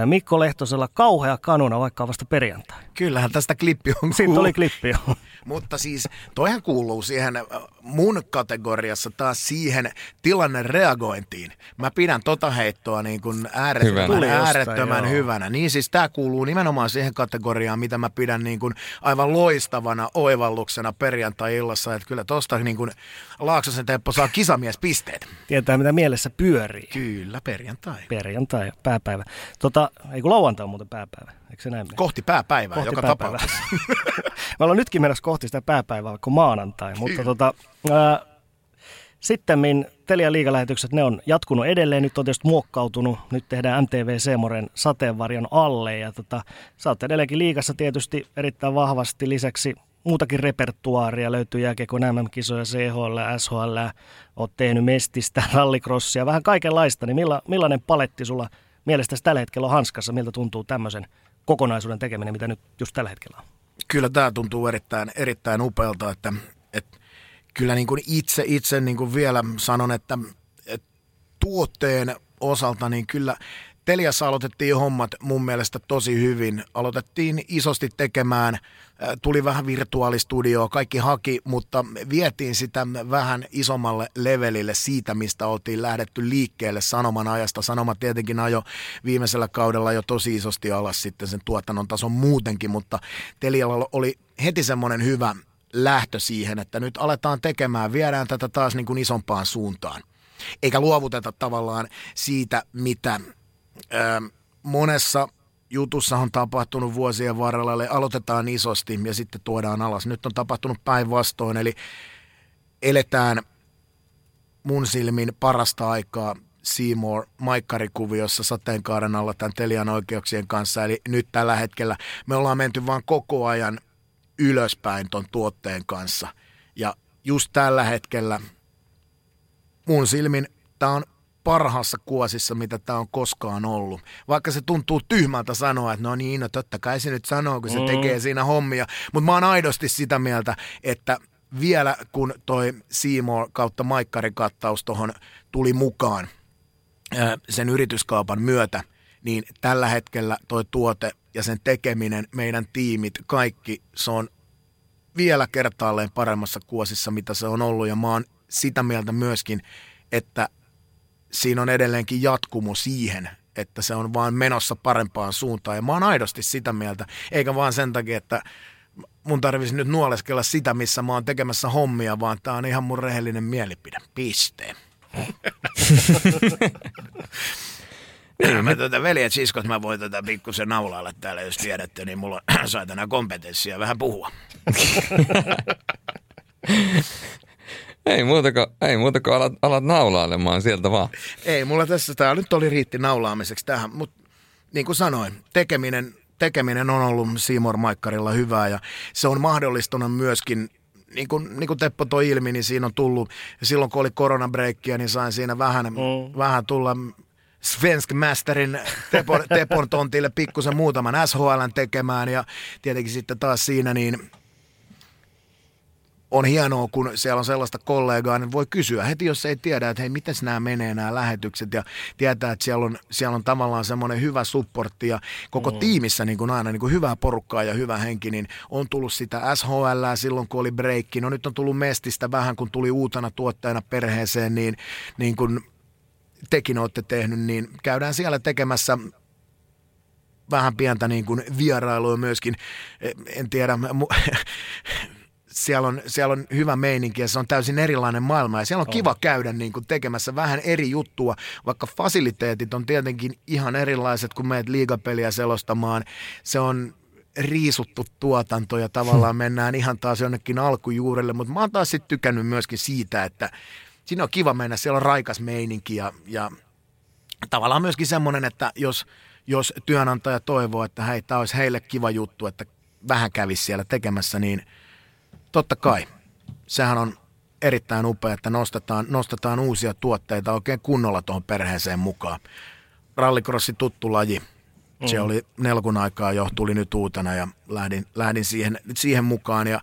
Mikko Lehtosella kauhea kanuna, vaikka vasta perjantai. Kyllähän tästä klippi on Siitä oli klippi jo. *laughs* Mutta siis toihan kuuluu siihen mun kategoriassa taas siihen tilanne reagointiin. Mä pidän tota heittoa niin kuin äärettömän, Hyvänä. äärettömän Jostain, joo. hyvänä. Niin siis tää kuuluu nimenomaan siihen kategoriaan, mitä mä pidän niin kuin aivan loistavana oivalluksena perjantai-illassa. Että kyllä tosta niin kuin Laaksosen Teppo saa kisamiespisteet. Tietää, mitä mielessä pyörii. Kyllä, perjantai. Perjantai, pääpäivä. Tota, ei kun lauantai on muuten pääpäivä. Eikö se näin mene? Kohti pääpäivää Kohti joka pääpäivää. tapauksessa. *laughs* Me ollaan nytkin menossa kohti sitä pääpäivää, on maanantai. Mutta tota, ää, sitten Telia liigalähetykset, ne on jatkunut edelleen. Nyt on tietysti muokkautunut. Nyt tehdään MTV Seemoren sateenvarjon alle. Ja tota, sä oot edelleenkin liigassa tietysti erittäin vahvasti. Lisäksi muutakin repertuaaria löytyy jääkiekon MM-kisoja, CHL, SHL. Oot tehnyt mestistä, rallycrossia, vähän kaikenlaista. Niin milla, millainen paletti sulla mielestäsi tällä hetkellä on hanskassa? Miltä tuntuu tämmöisen kokonaisuuden tekeminen, mitä nyt just tällä hetkellä on? kyllä tämä tuntuu erittäin, erittäin upealta, että, että kyllä niin kuin itse, itse niin kuin vielä sanon, että, että tuotteen osalta niin kyllä Teliassa aloitettiin hommat mun mielestä tosi hyvin. Aloitettiin isosti tekemään, äh, tuli vähän virtuaalistudioa, kaikki haki, mutta vietiin sitä vähän isommalle levelille siitä, mistä oltiin lähdetty liikkeelle Sanoman ajasta. Sanoma tietenkin ajo viimeisellä kaudella jo tosi isosti alas sitten sen tuotannon tason muutenkin, mutta Telialla oli heti semmoinen hyvä lähtö siihen, että nyt aletaan tekemään, viedään tätä taas niin kuin isompaan suuntaan. Eikä luovuteta tavallaan siitä, mitä monessa jutussa on tapahtunut vuosien varrella, eli aloitetaan isosti ja sitten tuodaan alas. Nyt on tapahtunut päinvastoin, eli eletään mun silmin parasta aikaa Seymour maikkarikuviossa sateenkaaren alla tämän Telian oikeuksien kanssa. Eli nyt tällä hetkellä me ollaan menty vaan koko ajan ylöspäin ton tuotteen kanssa. Ja just tällä hetkellä mun silmin tämä on parhaassa kuosissa, mitä tämä on koskaan ollut. Vaikka se tuntuu tyhmältä sanoa, että no niin, no totta kai se nyt sanoo, kun se Mm. tekee siinä hommia. Mutta mä oon aidosti sitä mieltä, että vielä kun toi Seymour kautta maikkarikattaus tuohon tuli mukaan sen yrityskaupan myötä, niin tällä hetkellä toi tuote ja sen tekeminen, meidän tiimit, kaikki, se on vielä kertaalleen paremmassa kuosissa, mitä se on ollut. Ja mä oon sitä mieltä myöskin, että siinä on edelleenkin jatkumo siihen, että se on vaan menossa parempaan suuntaan. Ja mä oon aidosti sitä mieltä, eikä vaan sen takia, että mun tarvitsisi nyt nuoleskella sitä, missä mä oon tekemässä hommia, vaan tää on ihan mun rehellinen mielipide. Piste. *laughs* Mä tuota veljet, siskot, mä voin tätä pikkusen naulailla täällä, jos tiedätte, niin mulla on *clears throat* saatana kompetenssia vähän puhua. *laughs* Ei muuta kuin, ei muuta kuin alat, alat naulailemaan sieltä vaan. Ei, mulla tässä tää nyt oli riitti naulaamiseksi tähän, mutta niin kuin sanoin, tekeminen, tekeminen on ollut Seymour Maikkarilla hyvää ja se on mahdollistunut myöskin niin kuin, niin kuin Teppo toi ilmi, niin siinä on tullut, silloin kun oli koronabreikkiä, niin sain siinä vähän, mm. vähän tulla Svensk Masterin Tepon, Tepon tontille pikkusen muutaman SHLn tekemään ja tietenkin sitten taas siinä niin on hienoa, kun siellä on sellaista kollegaa, niin voi kysyä heti, jos ei tiedä, että hei, miten nämä menee nämä lähetykset ja tietää, että siellä on, siellä on tavallaan semmoinen hyvä supportti ja koko mm. tiimissä niin kuin aina niin kuin hyvää porukkaa ja hyvä henki, niin on tullut sitä SHL silloin, kun oli breikki. No nyt on tullut Mestistä vähän, kun tuli uutena tuottajana perheeseen, niin, niin kuin tekin olette tehnyt, niin käydään siellä tekemässä vähän pientä niin kuin vierailua myöskin. En tiedä, mu- *laughs* siellä on, siellä on hyvä meininki ja se on täysin erilainen maailma ja siellä on, on. kiva käydä niin kuin tekemässä vähän eri juttua, vaikka fasiliteetit on tietenkin ihan erilaiset, kun meet liigapeliä selostamaan. Se on riisuttu tuotanto ja tavallaan *laughs* mennään ihan taas jonnekin alkujuurelle, mutta mä oon taas sitten tykännyt myöskin siitä, että siinä on kiva mennä, siellä on raikas meininki ja, ja tavallaan myöskin semmoinen, että jos, jos työnantaja toivoo, että hei, tämä olisi heille kiva juttu, että vähän kävisi siellä tekemässä, niin totta kai. Sehän on erittäin upea, että nostetaan, nostetaan uusia tuotteita oikein kunnolla tuohon perheeseen mukaan. Rallycrossi tuttu laji. Se mm. oli nelkun aikaa jo, tuli nyt uutena ja lähdin, lähdin siihen, siihen mukaan. Ja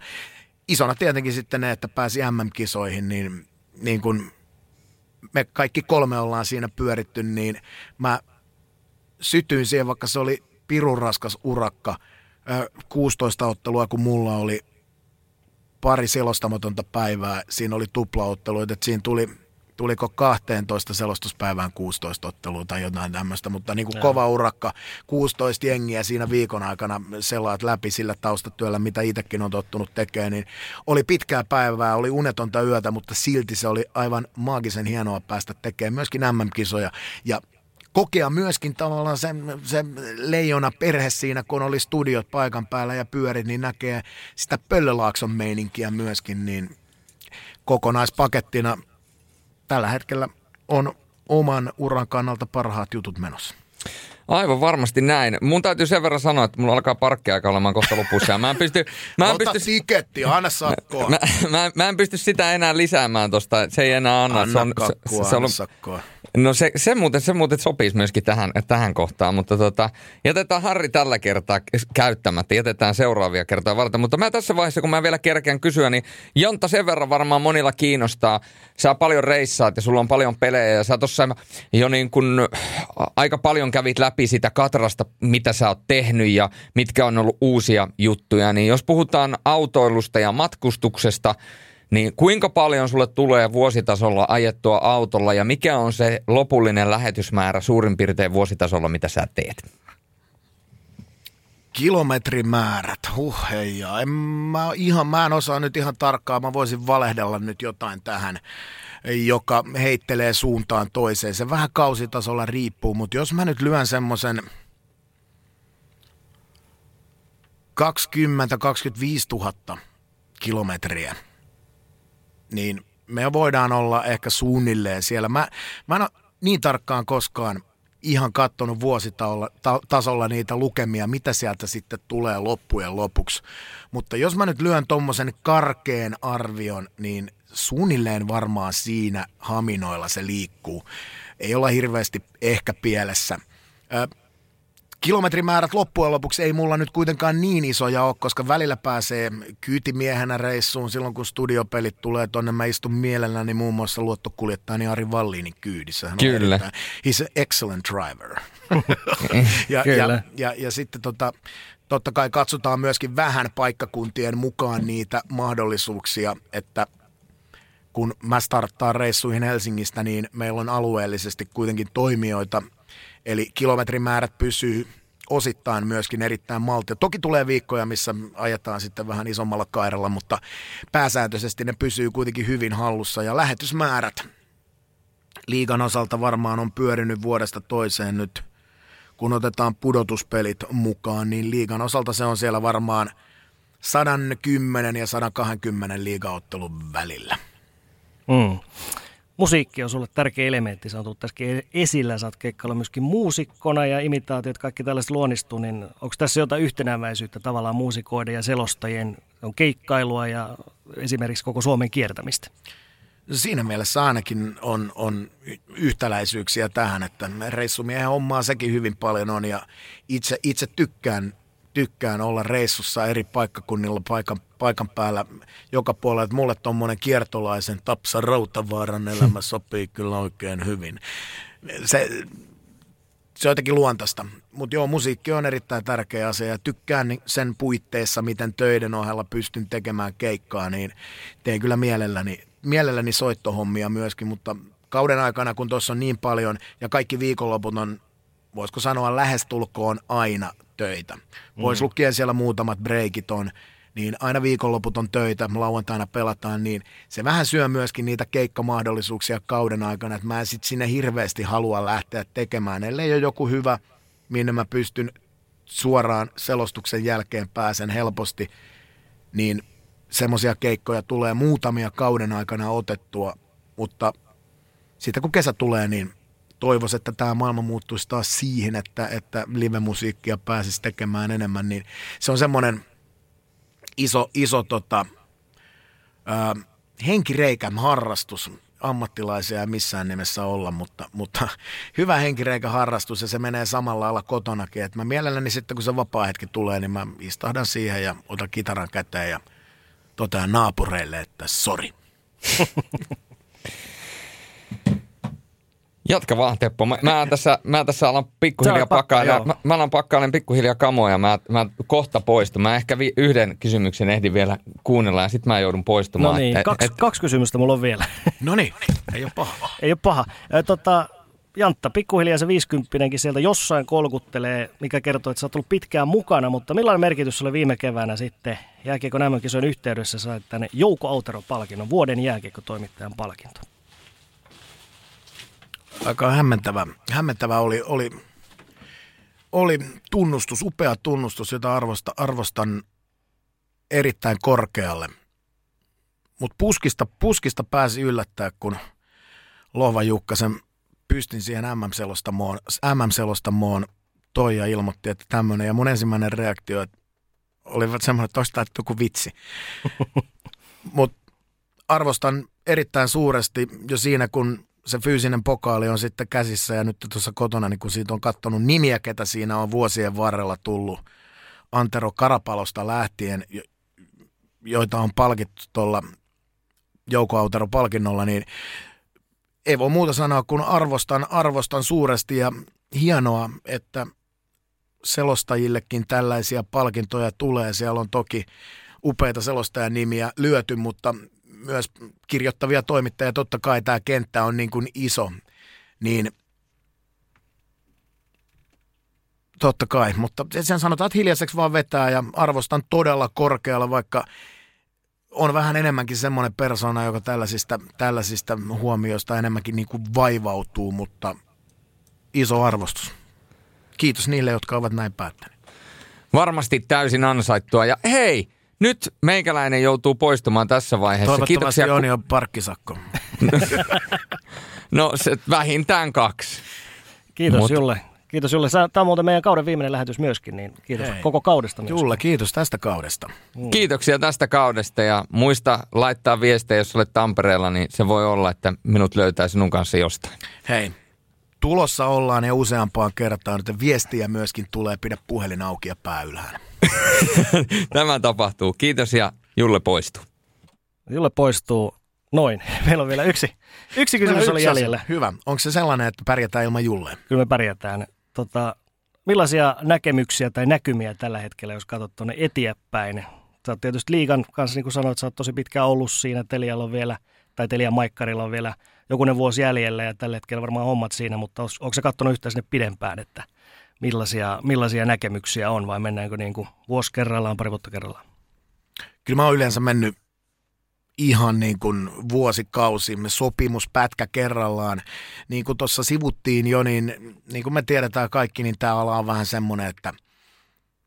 isona tietenkin sitten ne, että pääsi MM-kisoihin, niin, niin kun me kaikki kolme ollaan siinä pyöritty, niin mä sytyin siihen, vaikka se oli pirun raskas urakka. 16 ottelua, kun mulla oli pari selostamatonta päivää. Siinä oli tuplaotteluita, että siinä tuli tuliko 12 selostuspäivään 16 ottelua tai jotain tämmöistä, mutta niin kuin kova urakka, 16 jengiä siinä viikon aikana selaat läpi sillä taustatyöllä, mitä itsekin on tottunut tekemään, niin oli pitkää päivää, oli unetonta yötä, mutta silti se oli aivan maagisen hienoa päästä tekemään myöskin MM-kisoja ja kokea myöskin tavallaan se, se leijona perhe siinä, kun oli studiot paikan päällä ja pyörit, niin näkee sitä Pöllölaakson meininkiä myöskin, niin kokonaispakettina tällä hetkellä on oman uran kannalta parhaat jutut menossa. Aivan varmasti näin. Mun täytyy sen verran sanoa, että mulla alkaa parkkiaika olemaan kohta lopussa. Ja mä en pysty... Mä en Ota pysty, tiketti, anna sakkoa. mä, mä, mä, en pysty sitä enää lisäämään tosta. Se ei enää anna. Anna se on, kakkua, se, se anna on, sakkoa. No se, se, muuten, se muuten sopisi myöskin tähän, tähän kohtaan, mutta tota, jätetään Harri tällä kertaa käyttämättä, jätetään seuraavia kertaa varten. Mutta mä tässä vaiheessa, kun mä vielä kerkeän kysyä, niin Jonta sen verran varmaan monilla kiinnostaa. Sä paljon reissaat ja sulla on paljon pelejä ja sä tuossa jo niin kun aika paljon kävit läpi sitä katrasta, mitä sä oot tehnyt ja mitkä on ollut uusia juttuja. Niin jos puhutaan autoilusta ja matkustuksesta, niin kuinka paljon sulle tulee vuositasolla ajettua autolla ja mikä on se lopullinen lähetysmäärä suurin piirtein vuositasolla, mitä sä teet? Kilometrimäärät, huh heijaa. En mä, ihan, mä en osaa nyt ihan tarkkaan, mä voisin valehdella nyt jotain tähän, joka heittelee suuntaan toiseen. Se vähän kausitasolla riippuu, mutta jos mä nyt lyön semmoisen 20-25 000 kilometriä, niin me voidaan olla ehkä suunnilleen siellä. Mä, mä en ole niin tarkkaan koskaan ihan kattonut vuositasolla niitä lukemia, mitä sieltä sitten tulee loppujen lopuksi. Mutta jos mä nyt lyön tuommoisen karkeen arvion, niin suunnilleen varmaan siinä haminoilla se liikkuu. Ei olla hirveästi ehkä pielessä kilometrimäärät loppujen lopuksi ei mulla nyt kuitenkaan niin isoja ole, koska välillä pääsee kyytimiehenä reissuun silloin, kun studiopelit tulee tonne. Mä istun mielelläni muun muassa luottokuljettajani Ari Valliinin kyydissä. Hän Kyllä. Erittäin, he's an excellent driver. *laughs* ja, Kyllä. ja, ja, ja sitten tota, totta kai katsotaan myöskin vähän paikkakuntien mukaan niitä mahdollisuuksia, että kun mä starttaan reissuihin Helsingistä, niin meillä on alueellisesti kuitenkin toimijoita, Eli kilometrimäärät pysyy osittain myöskin erittäin maltia. Toki tulee viikkoja, missä ajetaan sitten vähän isommalla kairalla, mutta pääsääntöisesti ne pysyy kuitenkin hyvin hallussa. Ja lähetysmäärät liigan osalta varmaan on pyörinyt vuodesta toiseen nyt, kun otetaan pudotuspelit mukaan, niin liigan osalta se on siellä varmaan 110 ja 120 liigaottelun välillä. Mm. Musiikki on sulle tärkeä elementti, se on tullut tässäkin esillä, sä oot keikkailla myöskin muusikkona ja imitaatiot, kaikki tällaiset luonnistuu, niin onko tässä jotain yhtenäväisyyttä tavallaan muusikoiden ja selostajien on keikkailua ja esimerkiksi koko Suomen kiertämistä? Siinä mielessä ainakin on, on yhtäläisyyksiä tähän, että reissumiehen hommaa sekin hyvin paljon on ja itse, itse tykkään, tykkään olla reissussa eri paikkakunnilla paikan, paikan päällä joka puolella, että mulle tuommoinen kiertolaisen Tapsa Rautavaaran elämä sopii kyllä oikein hyvin. Se, se on jotenkin luontaista. Mutta joo, musiikki on erittäin tärkeä asia ja tykkään sen puitteissa, miten töiden ohella pystyn tekemään keikkaa, niin teen kyllä mielelläni, mielelläni soittohommia myöskin, mutta kauden aikana, kun tuossa on niin paljon ja kaikki viikonloput on, voisiko sanoa, lähestulkoon aina töitä. Pois lukien siellä muutamat breikit on, niin aina viikonloput on töitä, lauantaina pelataan, niin se vähän syö myöskin niitä keikkamahdollisuuksia kauden aikana, että mä en sit sinne hirveästi halua lähteä tekemään, ellei ole joku hyvä, minne mä pystyn suoraan selostuksen jälkeen pääsen helposti, niin semmoisia keikkoja tulee muutamia kauden aikana otettua, mutta sitten kun kesä tulee, niin toivoisin, että tämä maailma muuttuisi taas siihen, että, että live-musiikkia pääsisi tekemään enemmän, niin se on semmoinen iso, iso tota, ää, henkireikä harrastus. Ammattilaisia ei missään nimessä olla, mutta, mutta hyvä henkireikä harrastus ja se menee samalla lailla kotonakin. Et mä mielelläni sitten, kun se vapaa-hetki tulee, niin mä istahdan siihen ja otan kitaran käteen ja totean naapureille, että sori. *laughs* Jatka vaan Teppo. Mä, mä, tässä, mä tässä alan pikkuhiljaa pakkailla. Mä, mä alan pakkailen pikkuhiljaa kamoja. Mä, mä kohta poistun. Mä ehkä vi, yhden kysymyksen ehdin vielä kuunnella ja sitten mä joudun poistumaan. No niin, Et- kaksi, et- kaksi kysymystä mulla on vielä. *laughs* No niin, ei ole paha. Ei ole paha. Tota, Jantta, pikkuhiljaa se 50 sieltä jossain kolkuttelee, mikä kertoo, että sä oot ollut pitkään mukana, mutta millainen merkitys oli viime keväänä sitten jääkiekko nämä kisojen yhteydessä sait tänne Jouko Autero-palkinnon, vuoden jääkiekko-toimittajan palkinto? Aika hämmentävä, hämmentävä oli, oli, oli tunnustus, upea tunnustus, jota arvosta, arvostan erittäin korkealle. Mutta puskista, puskista pääsi yllättää, kun Lohva Jukkasen pystin siihen MM-selostamoon, MM-selostamoon toi ja ilmoitti, että tämmöinen. Ja mun ensimmäinen reaktio että oli semmoinen, että olisi joku vitsi. *laughs* Mutta arvostan erittäin suuresti jo siinä, kun se fyysinen pokaali on sitten käsissä ja nyt tuossa kotona, niin kun siitä on katsonut nimiä, ketä siinä on vuosien varrella tullut Antero Karapalosta lähtien, jo- joita on palkittu tuolla palkinnolla, niin ei voi muuta sanoa kuin arvostan, arvostan suuresti ja hienoa, että selostajillekin tällaisia palkintoja tulee. Siellä on toki upeita selostajan nimiä lyöty, mutta myös kirjoittavia toimittajia. Totta kai tämä kenttä on niin kuin iso, niin totta kai, mutta sen sanotaan, että hiljaiseksi vaan vetää ja arvostan todella korkealla, vaikka on vähän enemmänkin semmoinen persona, joka tällaisista, tällaisista huomioista enemmänkin niin kuin vaivautuu, mutta iso arvostus. Kiitos niille, jotka ovat näin päättäneet. Varmasti täysin ansaittua. Ja hei, nyt meikäläinen joutuu poistumaan tässä vaiheessa. Toivottavasti Kiitoksia. on jo parkkisakko. *laughs* No se, vähintään kaksi. Kiitos Mut- Julle. Kiitos Julle. Tämä on muuten meidän kauden viimeinen lähetys myöskin, niin kiitos Hei. koko kaudesta myös. Julle, kiitos tästä kaudesta. Kiitoksia tästä kaudesta ja muista laittaa viestejä, jos olet Tampereella, niin se voi olla, että minut löytää sinun kanssa jostain. Hei, tulossa ollaan ja useampaan kertaan, että viestiä myöskin tulee, pidä puhelin auki ja pää ylhäällä. *laughs* Tämä tapahtuu. Kiitos ja Julle poistuu. Julle poistuu noin. *laughs* Meillä on vielä yksi, yksi kysymys Yksi oli asia. jäljellä. Hyvä. Onko se sellainen, että pärjätään ilman Julleen? Kyllä me pärjätään. Tota, millaisia näkemyksiä tai näkymiä tällä hetkellä, jos katsot tuonne eteenpäin? Sä oot tietysti liigan kanssa, niin kuin sanoit, sä oot tosi pitkään ollut siinä. Telialla on vielä, tai Telian Maikkarilla on vielä jokunen vuosi jäljellä ja tällä hetkellä varmaan hommat siinä, mutta onko, onko se katsonut yhtään sinne pidempään, että millaisia, millaisia näkemyksiä on vai mennäänkö niin kuin vuosi kerrallaan, pari vuotta kerrallaan? Kyllä mä oon yleensä mennyt ihan niin kuin vuosikausi, sopimus pätkä kerrallaan. Niin kuin tuossa sivuttiin jo, niin, niin kuin me tiedetään kaikki, niin tämä ala on vähän semmoinen, että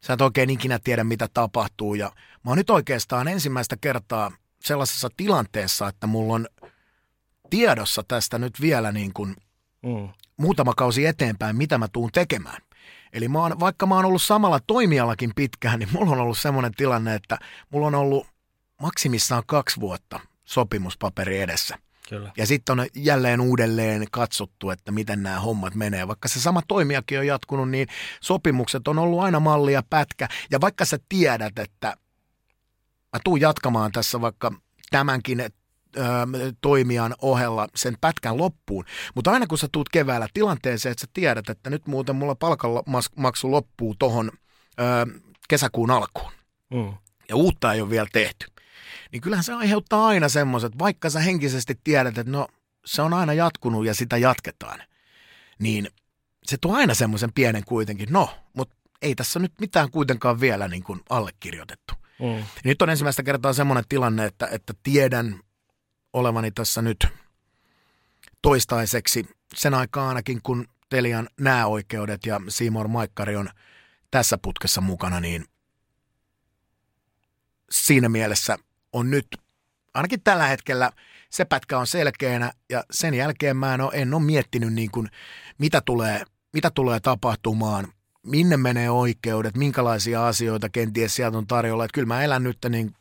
sä et oikein ikinä tiedä, mitä tapahtuu. Ja mä oon nyt oikeastaan ensimmäistä kertaa sellaisessa tilanteessa, että mulla on tiedossa tästä nyt vielä niin kuin Mm. muutama kausi eteenpäin, mitä mä tuun tekemään. Eli mä oon, vaikka mä oon ollut samalla toimialakin pitkään, niin mulla on ollut semmoinen tilanne, että mulla on ollut maksimissaan kaksi vuotta sopimuspaperi edessä. Kyllä. Ja sitten on jälleen uudelleen katsottu, että miten nämä hommat menee. Vaikka se sama toimijakin on jatkunut, niin sopimukset on ollut aina malli ja pätkä. Ja vaikka sä tiedät, että mä tuun jatkamaan tässä vaikka tämänkin toimijan ohella sen pätkän loppuun. Mutta aina kun sä tuut keväällä tilanteeseen, että sä tiedät, että nyt muuten mulla palkanmaksu loppuu tohon ö, kesäkuun alkuun Mm. ja uutta ei ole vielä tehty, niin kyllähän se aiheuttaa aina semmoiset, vaikka sä henkisesti tiedät, että no se on aina jatkunut ja sitä jatketaan, niin se tuo aina semmoisen pienen kuitenkin, no, mutta ei tässä nyt mitään kuitenkaan vielä niin kuin allekirjoitettu. Mm. Nyt on ensimmäistä kertaa semmoinen tilanne, että, että tiedän olevani tässä nyt toistaiseksi sen aikaa ainakin, kun Telian nääoikeudet ja Seymour Maikkari on tässä putkessa mukana, niin siinä mielessä on nyt, ainakin tällä hetkellä, se pätkä on selkeänä ja sen jälkeen mä en ole, en ole miettinyt niin kuin, mitä, tulee, mitä tulee tapahtumaan, minne menee oikeudet, minkälaisia asioita kenties sieltä on tarjolla. Että kyllä mä elän nyt niin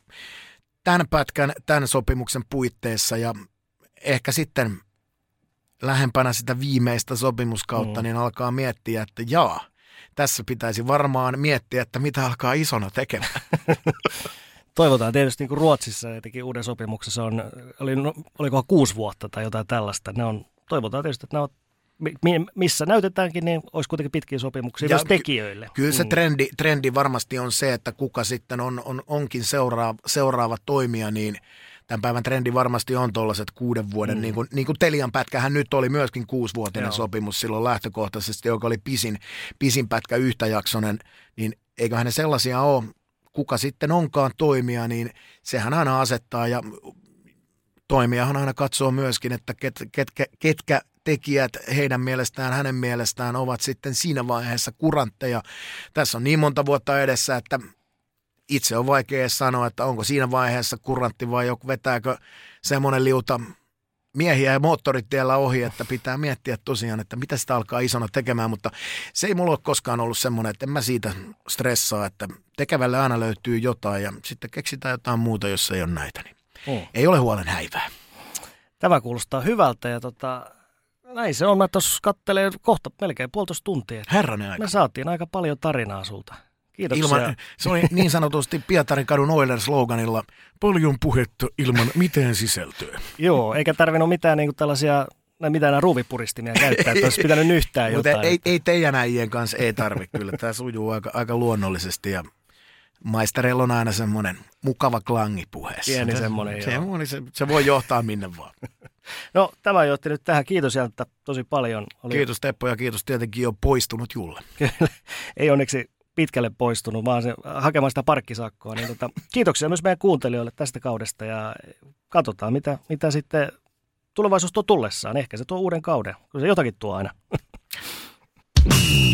tämän pätkän, tämän sopimuksen puitteissa ja ehkä sitten lähempänä sitä viimeistä sopimuskautta, Mm. niin alkaa miettiä, että jaa, tässä pitäisi varmaan miettiä, että mitä alkaa isona tekemään. *laughs* Toivotaan tietysti niin kuin Ruotsissa ja teki uuden sopimuksen, se on, oli, no, olikohan kuusi vuotta tai jotain tällaista. Ne on, toivotaan tietysti, että ne ovat missä näytetäänkin, niin olisi kuitenkin pitkiä sopimuksia ja myös tekijöille. Kyllä se mm. trendi, trendi varmasti on se, että kuka sitten on, on, onkin seuraava, seuraava toimija, niin tämän päivän trendi varmasti on tuollaiset kuuden vuoden, mm. niin, kuin, niin kuin Telian pätkähän nyt oli myöskin kuusivuotinen Joo. sopimus silloin lähtökohtaisesti, joka oli pisin, pisin pätkä yhtäjaksonen, niin eiköhän ne sellaisia ole, kuka sitten onkaan toimija, niin sehän aina asettaa ja toimijahan aina katsoo myöskin, että ket, ketkä, ketkä tekijät heidän mielestään, hänen mielestään ovat sitten siinä vaiheessa kurantteja. Tässä on niin monta vuotta edessä, että itse on vaikea sanoa, että onko siinä vaiheessa kurantti vai joku vetääkö semmoinen liuta miehiä ja moottoritiellä ohi, että pitää miettiä tosiaan, että mitä sitä alkaa isona tekemään, mutta se ei mulla ole koskaan ollut semmoinen, että en mä siitä stressaa, että tekevälle aina löytyy jotain ja sitten keksitään jotain muuta, jos ei ole näitä, niin oh. ei ole huolen häivää. Tämä kuulostaa hyvältä ja tota, näin se on. Mä tuossa kattelen kohta melkein puolitoista tuntia. Herranen aika. Me saatiin aika paljon tarinaa sulta. Kiitoksia. Ilman, se oli niin sanotusti Pietarin kadun Oilers-sloganilla paljon puhetta ilman mitään sisältöä. Joo, eikä tarvinnut mitään niin tällaisia mitään nämä ruuvipuristimia käyttää, että olisi *laughs* pitänyt yhtään jotain. Mutta ei, ei teidän äijien kanssa ei tarvitse kyllä. Tämä sujuu aika, aika luonnollisesti ja maistereilla on aina semmoinen mukava klangi puheessa. Pieni semmoinen, se, joo. Se, se voi johtaa minne vaan. No tämä johti nyt tähän. Kiitos Jantta tosi paljon. Oli... Kiitos Teppo ja kiitos tietenkin jo poistunut Julle. *laughs* ei onneksi pitkälle poistunut, vaan se, hakemaan sitä parkkisakkoa. Niin tota, *laughs* kiitoksia myös meidän kuuntelijoille tästä kaudesta ja katsotaan mitä, mitä sitten tulevaisuus tuo tullessaan. Ehkä se tuo uuden kauden, kun se jotakin tuo aina. *laughs*